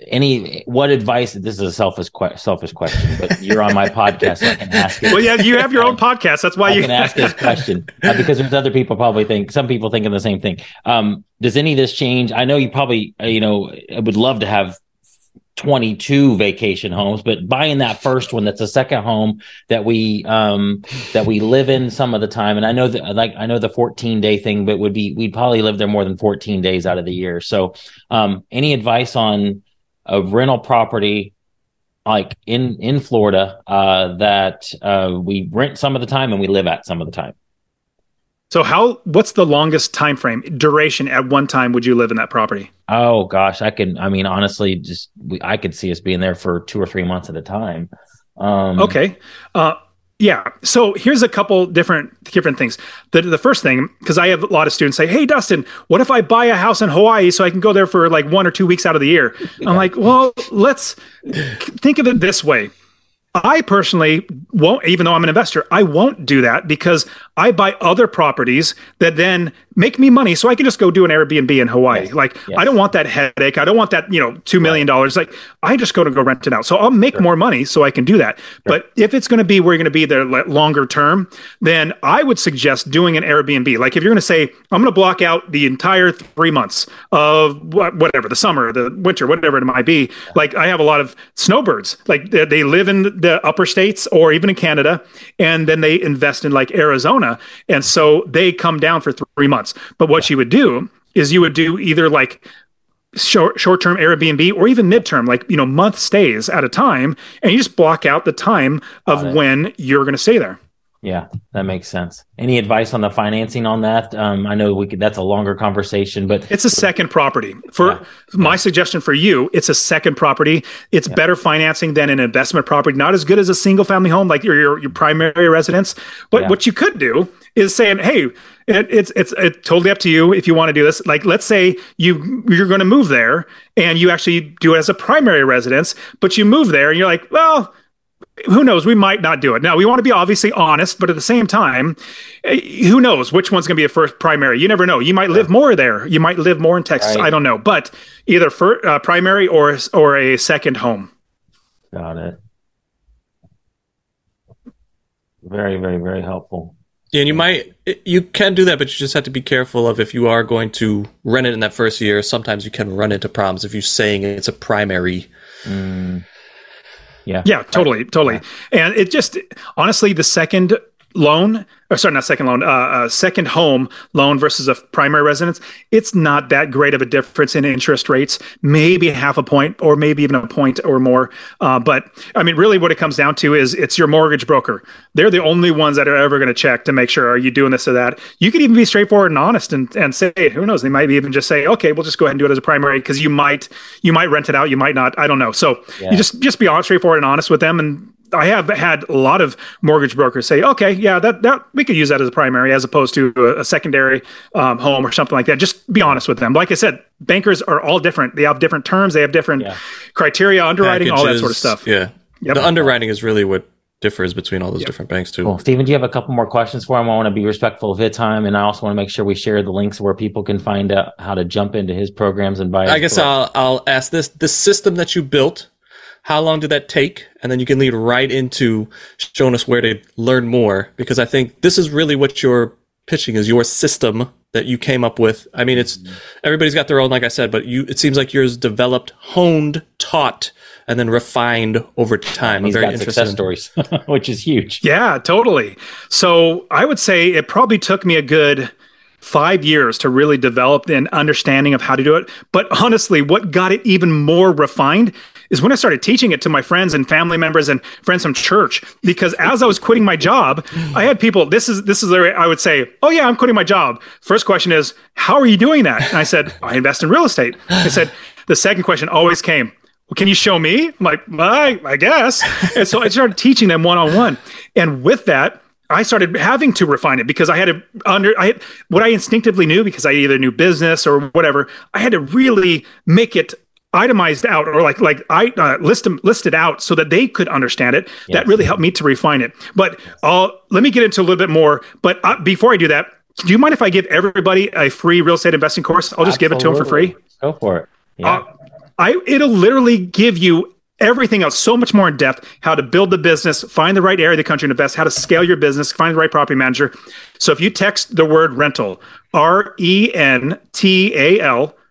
any what advice this is a selfish que- selfish question but you're on my podcast so i can ask it. Well yeah you have your own podcast that's why I you can ask this question uh, because there's other people probably think some people thinking the same thing. Um, does any of this change? I know you probably uh, you know I would love to have 22 vacation homes but buying that first one that's a second home that we um that we live in some of the time and i know that like i know the 14 day thing but would be we'd probably live there more than 14 days out of the year. So um any advice on a rental property like in in Florida uh, that uh, we rent some of the time and we live at some of the time. So how what's the longest time frame duration at one time would you live in that property? Oh gosh, I can. I mean, honestly, just we, I could see us being there for two or three months at a time. Um, okay, uh, yeah. So here's a couple different different things. The the first thing, because I have a lot of students say, "Hey, Dustin, what if I buy a house in Hawaii so I can go there for like one or two weeks out of the year?" I'm like, "Well, let's think of it this way." I personally won't, even though I'm an investor, I won't do that because I buy other properties that then make me money so I can just go do an Airbnb in Hawaii. Yes. Like yes. I don't want that headache. I don't want that, you know, two million dollars. Like I just go to go rent it out. So I'll make sure. more money so I can do that. Sure. But if it's going to be where you're going to be there longer term, then I would suggest doing an Airbnb. Like if you're going to say, I'm going to block out the entire three months of whatever, the summer, the winter, whatever it might be. Like I have a lot of snowbirds. Like they live in the upper states or even in Canada, and then they invest in like Arizona. And so they come down for three months. But what you would do is you would do either like short short term Airbnb or even midterm, like you know month stays at a time, and you just block out the time of when you're going to stay there. Yeah, that makes sense. Any advice on the financing on that? Um, I know we could, that's a longer conversation, but it's a second property. For yeah. my yeah. suggestion for you, it's a second property. It's yeah. better financing than an investment property. Not as good as a single family home, like your your, your primary residence. But what you could do is saying, hey, it, it's it's it's totally up to you if you want to do this. Like, let's say you you're going to move there and you actually do it as a primary residence, but you move there and you're like, well who knows? We might not do it. Now, we want to be obviously honest, but at the same time, eh, who knows which one's going to be a first primary? You never know. You might live more there. You might live more in Texas. Right. I don't know, but either for uh, primary or or a second home. Got it. Very, very, very helpful. Yeah, and you might you can do that, but you just have to be careful of if you are going to rent it in that first year. Sometimes you can run into problems if you're saying it's a primary. Mm yeah. Yeah, totally, totally. And it just honestly, the second loan, or sorry, not second loan, uh, uh, second home loan versus a primary residence, it's not that great of a difference in interest rates. Maybe half a point, or maybe even a point or more. Uh, but I mean, really, what it comes down to is it's your mortgage broker. They're the only ones that are ever going to check to make sure are you doing this or that. You could even be straightforward and honest and, and say, who knows? They might even just say, okay, we'll just go ahead and do it as a primary because you might you might rent it out, you might not. I don't know. So yeah. you just just be honest, straightforward and honest with them and I have had a lot of mortgage brokers say, okay, yeah, that that we could use that as a primary as opposed to a, a secondary um, home or something like that. Just be honest with them. Like I said, bankers are all different. They have different terms. They have different yeah. criteria, underwriting, Packages, all that sort of stuff. Yeah, yep. the underwriting is really what differs between all those yep. different banks too. Cool. Steven, do you have a couple more questions for him? I want to be respectful of his time, and I also want to make sure we share the links where people can find out how to jump into his programs and buy. I guess I'll I'll ask this: the system that you built how long did that take? And then you can lead right into showing us where to learn more because I think this is really what you're pitching is your system that you came up with. I mean, it's mm-hmm. everybody's got their own, like I said, but you it seems like yours developed, honed, taught, and then refined over time. And he's got success stories, *laughs* which is huge. Yeah, totally. So I would say it probably took me a good five years to really develop an understanding of how to do it. But honestly, what got it even more refined is when I started teaching it to my friends and family members and friends from church. Because as I was quitting my job, I had people. This is this is where I would say, "Oh yeah, I'm quitting my job." First question is, "How are you doing that?" And I said, "I invest in real estate." I said, the second question always came, well, can you show me? I'm like, I, I guess. And so I started teaching them one on one. And with that, I started having to refine it because I had to under I had what I instinctively knew because I either knew business or whatever. I had to really make it itemized out or like like I uh, list them listed out so that they could understand it. Yes. That really helped me to refine it. But uh, let me get into a little bit more. But uh, before I do that, do you mind if I give everybody a free real estate investing course? I'll just give it to them for free. Go for it. Yeah. Uh, I it'll literally give you everything else so much more in depth how to build the business find the right area of the country to invest how to scale your business find the right property manager so if you text the word rental r-e-n-t-a-l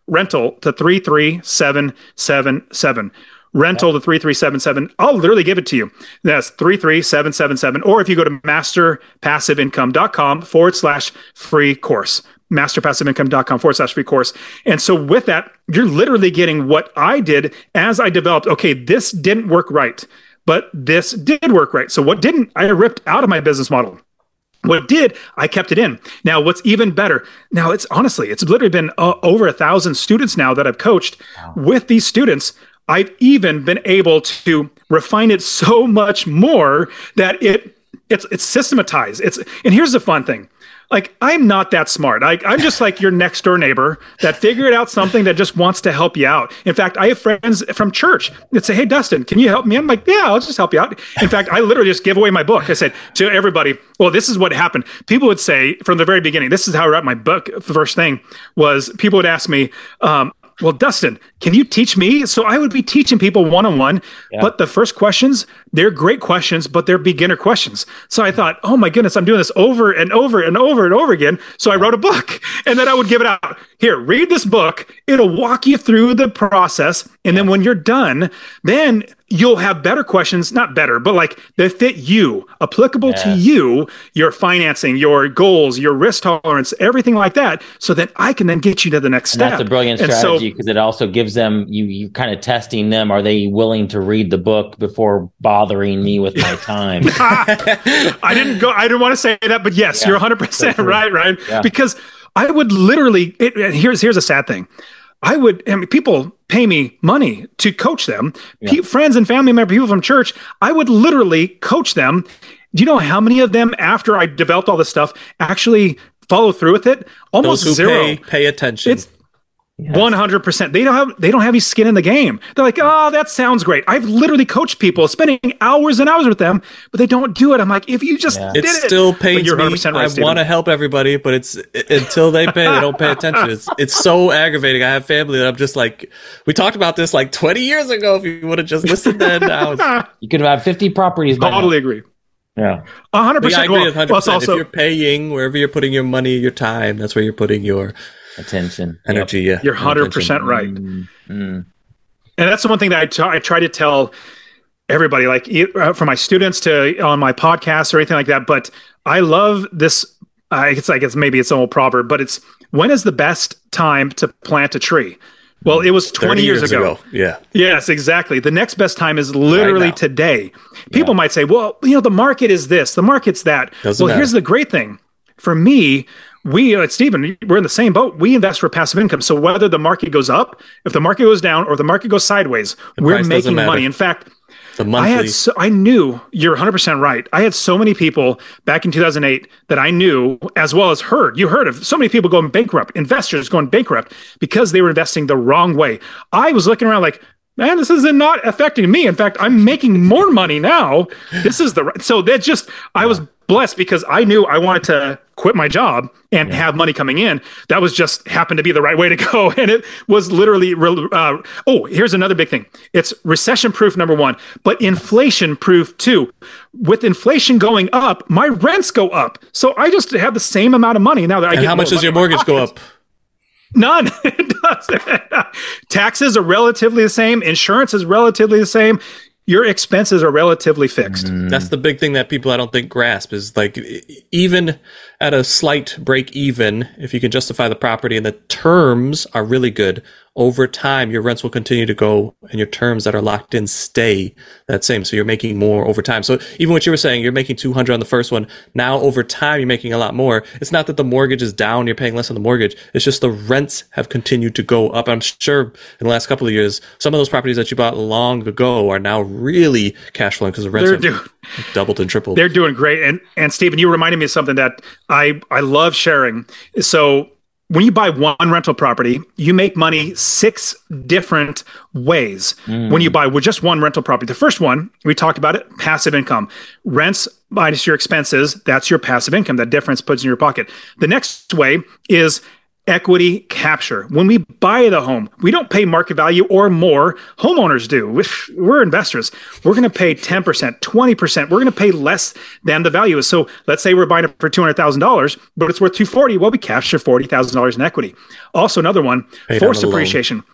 rental to 33777 rental to 3377. i'll literally give it to you that's 33777 or if you go to masterpassiveincome.com forward slash free course masterpassiveincome.com forward slash free course. And so with that, you're literally getting what I did as I developed. Okay, this didn't work right, but this did work right. So what didn't, I ripped out of my business model. What did, I kept it in. Now, what's even better, now it's honestly, it's literally been uh, over a thousand students now that I've coached. With these students, I've even been able to refine it so much more that it it's it's systematized. It's and here's the fun thing like I'm not that smart. I, I'm just like your next door neighbor that figured out something that just wants to help you out. In fact, I have friends from church that say, "Hey, Dustin, can you help me?" I'm like, "Yeah, I'll just help you out." In fact, I literally just give away my book. I said to everybody, "Well, this is what happened." People would say from the very beginning, "This is how I wrote my book." The first thing was people would ask me, um, well, Dustin, can you teach me? So I would be teaching people one on one, but the first questions, they're great questions, but they're beginner questions. So I thought, oh my goodness, I'm doing this over and over and over and over again. So I wrote a book and then I would give it out. Here, read this book. It'll walk you through the process. And then when you're done, then you'll have better questions, not better, but like that fit you, applicable to you, your financing, your goals, your risk tolerance, everything like that, so that I can then get you to the next And step. that's a brilliant And strategy because it also gives them you you kind of testing them. Are they willing to read the book before bothering me with my time? *laughs* I didn't go. I didn't want to say that, but yes, Yeah, you're 100 percent so right, right? Yeah. Because I would literally. It, here's here's a sad thing. I would. I mean, people pay me money to coach them. Pe- friends and family member, people from church. I would literally coach them. Do you know how many of them, after I developed all this stuff, actually follow through with it? Almost zero. pay pay attention. It's one hundred percent. They don't have they don't have any skin in the game. They're like, oh, that sounds great. I've literally coached people, spending hours and hours with them, but they don't do it. I'm like, if you just Yeah. did it it, still But pains you're me. 100% right, I Steven. want to help everybody, but it's until they pay, they don't pay attention. It's *laughs* it's so aggravating. I have family that I'm just like, we talked about this like 20 years ago. If you would have just listened then, now it's, *laughs* you could have had 50 properties. By now. Totally agree. Yeah. hundred but yeah, I percent. agree Well, with 100. well, it's percent If you're paying wherever you're putting your money, your time, that's where you're putting your Attention. energy. Yeah, you're your hundred attention. percent right. Mm, mm. and that's the one thing that I t- I try to tell everybody, like e- uh, from my students to on my podcast or anything like that. But I love this. Uh, it's like it's maybe it's an old proverb, but it's when is the best time to plant a tree? Well, it was 20 30 years, ago. Yeah, Yes, exactly. The next best time is literally Right today. People might say, well, you know, the market is this, the market's that. Doesn't well, here's the great thing. For me, we, uh, Stephen, we're in the same boat. We invest for passive income. So whether the market goes up, if the market goes down, or the market goes sideways, we're making money. In fact, the I had so, I knew you're 100% right. I had so many people back in 2008 that I knew as well as heard. You heard of so many people going bankrupt, investors going bankrupt because they were investing the wrong way. I was looking around like, man, this is not affecting me. In fact, I'm making more money now. This is the right. So that just I was blessed because I knew I wanted to quit my job and have money coming in. That was just happened to be the right way to go, *laughs* and it was literally. real- Uh, oh, here's another big thing. It's recession proof number one, but inflation proof too. With inflation going up, my rents go up, so I just have the same amount of money now that I and get. how much does your mortgage go up? None. *laughs* it doesn't. Taxes are relatively the same. Insurance is relatively the same. Your expenses are relatively fixed. Mm. That's the big thing that people I don't think grasp is like even at a slight break even, if you can justify the property and the terms are really good, over time your rents will continue to go and your terms that are locked in stay that same. So you're making more over time. So even what you were saying, you're making 200 on the first one. Now over time, you're making a lot more. It's not that the mortgage is down, you're paying less on the mortgage. It's just the rents have continued to go up. I'm sure in the last couple of years, some of those properties that you bought long ago are now really cash flowing because the rents They're have doubled and tripled. They're doing great. And and Stephen, you reminded me of something that I I love sharing. So when you buy one rental property, you make money six different ways. Mm. When you buy with just one rental property, the first one we talked about it, passive income, rents minus your expenses. That's your passive income. That difference puts in your pocket. The next way is equity capture. When we buy the home, we don't pay market value or more. Homeowners do. We're investors. We're going to pay 10%, 20%. We're going to pay less than the value is. So let's say we're buying it for $200,000, but it's worth 240. Well, we capture $40,000 in equity. Also another one, pay forced appreciation.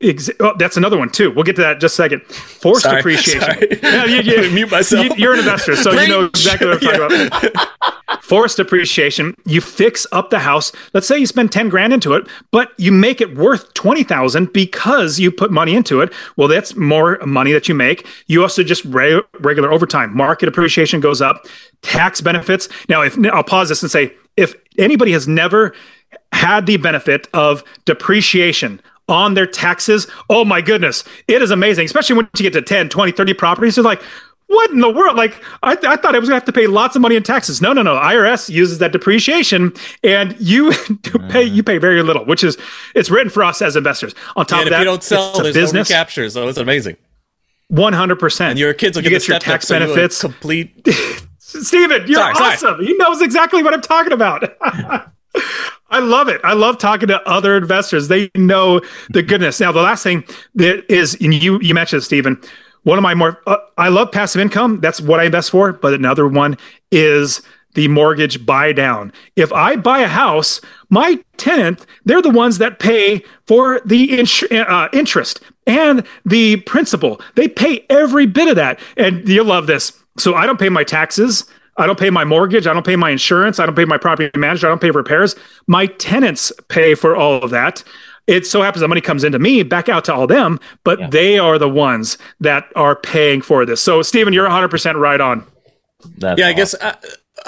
Ex- oh, that's another one too. We'll get to that in just a second. Forced sorry, appreciation. Sorry. Yeah, you, you, *laughs* mute myself. You, are an investor, so you know exactly what I'm talking yeah. about. *laughs* Forced appreciation. You fix up the house. Let's say you spend ten grand into it, but you make it worth twenty thousand because you put money into it. Well, that's more money that you make. You also just re- regular overtime. Market appreciation goes up. Tax benefits. Now, if I'll pause this and say, if anybody has never had the benefit of depreciation on their taxes. Oh my goodness. It is amazing, especially when you get to 10, 20, 30 properties. It's like, what in the world? Like, I, I thought I was going to have to pay lots of money in taxes. No, no, no. IRS uses that depreciation, and you *laughs* pay you pay very little, which is it's written for us as investors. On top and of that, if you don't sell, there's business. no recapture, so it's amazing. One hundred percent. And your kids will get, you get your tax benefits. complete. *laughs* Steven, you're sorry, awesome. Sorry. He knows exactly what I'm talking about. *laughs* I love it. I love talking to other investors. They know the goodness. Now, the last thing that is, and you you mentioned Stephen. One of my more, uh, I love passive income. That's what I invest for. But another one is the mortgage buy down. If I buy a house, my tenant, they're the ones that pay for the ins- uh, interest and the principal. They pay every bit of that. And you'll love this. So I don't pay my taxes. I don't pay my mortgage. I don't pay my insurance. I don't pay my property manager. I don't pay repairs. My tenants pay for all of that. It so happens that money comes into me, back out to all them, but yeah. they are the ones that are paying for this. So, Stephen, you're 100% right on. That's yeah, awesome. I guess uh,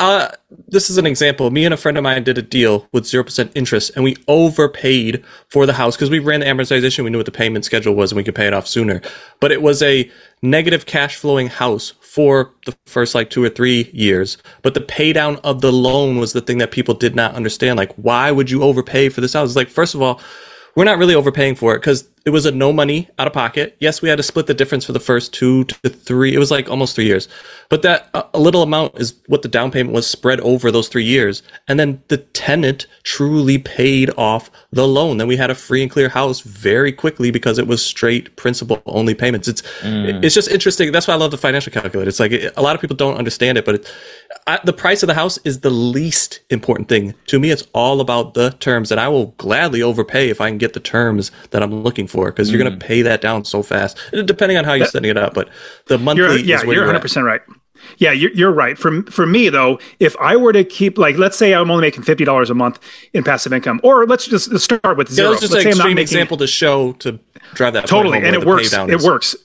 uh, this is an example. Me and a friend of mine did a deal with 0% interest, and we overpaid for the house because we ran the amortization. We knew what the payment schedule was, and we could pay it off sooner. But it was a negative cash flowing house for the first like two or three years. But the pay down of the loan was the thing that people did not understand. Like, why would you overpay for this house? It's like, first of all, we're not really overpaying for it because it was a no money out of pocket. Yes, we had to split the difference for the first two to three. It was like almost three years, but that a little amount is what the down payment was spread over those three years, and then the tenant truly paid off the loan. Then we had a free and clear house very quickly because it was straight principal only payments. It's mm. it's just interesting. That's why I love the financial calculator. It's like a lot of people don't understand it, but it, I, the price of the house is the least important thing to me. It's all about the terms, and I will gladly overpay if I can get the terms that I'm looking for because mm. you're going to pay that down so fast, depending on how you're that, setting it up. But the monthly, you're, yeah, you're 100 percent right. Yeah, you're, you're right. For for me though, if I were to keep like, let's say I'm only making fifty dollars a month in passive income, or let's just let's start with zero. Yeah, let's just let's an extreme example to show to drive that totally, and it works. It works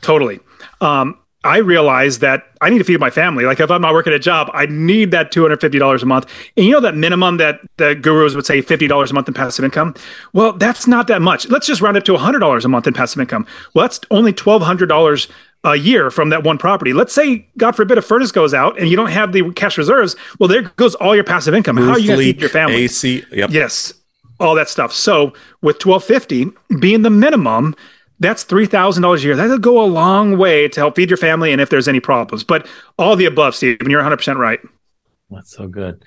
totally. Um, I realize that I need to feed my family. Like if I'm not working a job, I need that $250 a month. And you know that minimum that the gurus would say $50 a month in passive income? Well, that's not that much. Let's just round up to $100 a month in passive income. Well, that's only $1,200 a year from that one property. Let's say, God forbid, a furnace goes out and you don't have the cash reserves. Well, there goes all your passive income. How are you going to feed your family? AC, yep. Yes, all that stuff. So with 1250 being the minimum, that's $3,000 a year. That'll go a long way to help feed your family and if there's any problems. But all the above, Stephen, you're 100% right. That's so good.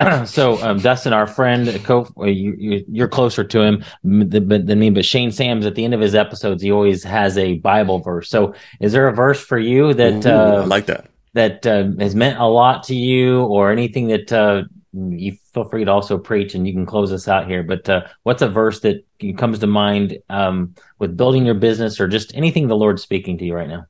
*clears throat* so, um, Dustin, our friend, you, you, are closer to him than me, but Shane Sams, at the end of his episodes, he always has a Bible verse. So, is there a verse for you that Ooh, uh, I like that that uh, has meant a lot to you, or anything that uh, you feel free to also preach and you can close us out here but uh, what's a verse that comes to mind um, with building your business or just anything the lord's speaking to you right now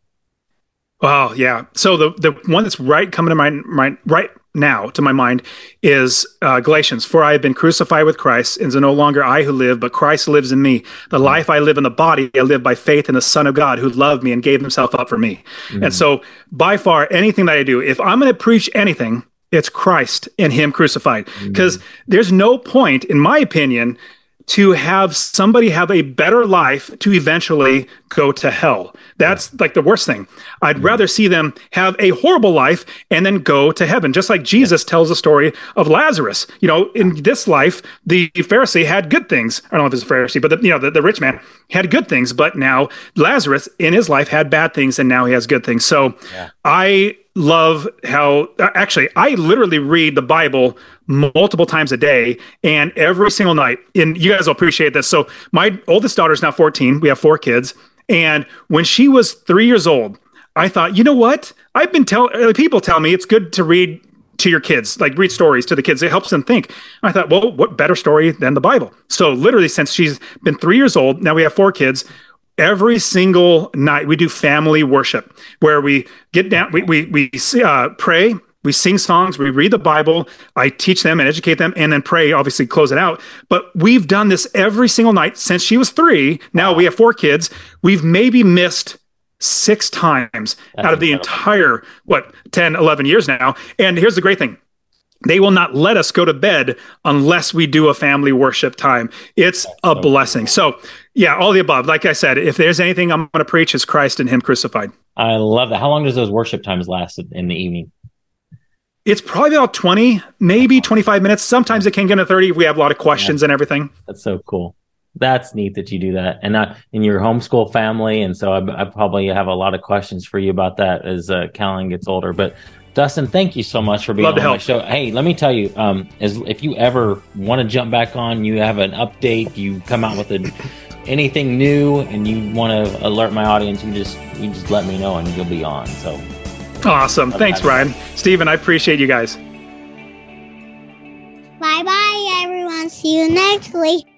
Oh yeah. So the the one that's right coming to mind, mind right now to my mind is uh, Galatians. For I have been crucified with Christ, and it's no longer I who live, but Christ lives in me. The life I live in the body, I live by faith in the Son of God who loved me and gave himself up for me. Mm-hmm. And so, by far, anything that I do, if I'm going to preach anything, it's Christ and Him crucified. Because mm-hmm. there's no point, in my opinion, to have somebody have a better life to eventually go to hell. That's like the worst thing. I'd mm-hmm. rather see them have a horrible life and then go to heaven. Just like Jesus tells the story of Lazarus. You know, in this life, the Pharisee had good things. I don't know if it's a Pharisee, but the, you know, the, the rich man had good things. But now Lazarus in his life had bad things, and now he has good things. So yeah. I love how actually I literally read the Bible multiple times a day and every single night. And you guys will appreciate this. So my oldest daughter is now 14. We have four kids. And when she was three years old, I thought, you know what? I've been telling uh, people tell me it's good to read to your kids, like read stories to the kids. It helps them think. I thought, well, what better story than the Bible? So literally, since she's been three years old, now we have four kids every single night we do family worship where we get down we we, we uh, pray we sing songs we read the bible i teach them and educate them and then pray obviously close it out. But we've done this every single night since she was three. Now we have four kids. We've maybe missed six times That's out of the entire what 10 11 years now. And here's the great thing they will not let us go to bed unless we do a family worship time. It's a blessing. So, yeah, all the above. Like I said, if there's anything I'm going to preach, is Christ and Him crucified. I love that. How long does those worship times last in the evening? It's probably about 20, maybe 25 minutes. Sometimes it can get to 30 if we have a lot of questions yeah. and everything. That's so cool. That's neat that you do that, and uh, in your homeschool family, and so I, I, probably have a lot of questions for you about that as uh, Callan gets older. But Dustin, thank you so much for being Love on my show. Hey, let me tell you, um, as if you ever want to jump back on, you have an update, you come out with a, *laughs* anything new, and you want to alert my audience, you just you just let me know, and you'll be on. So awesome! Thanks, Ryan, Stephen. I appreciate you guys. Bye bye, everyone. See you next week.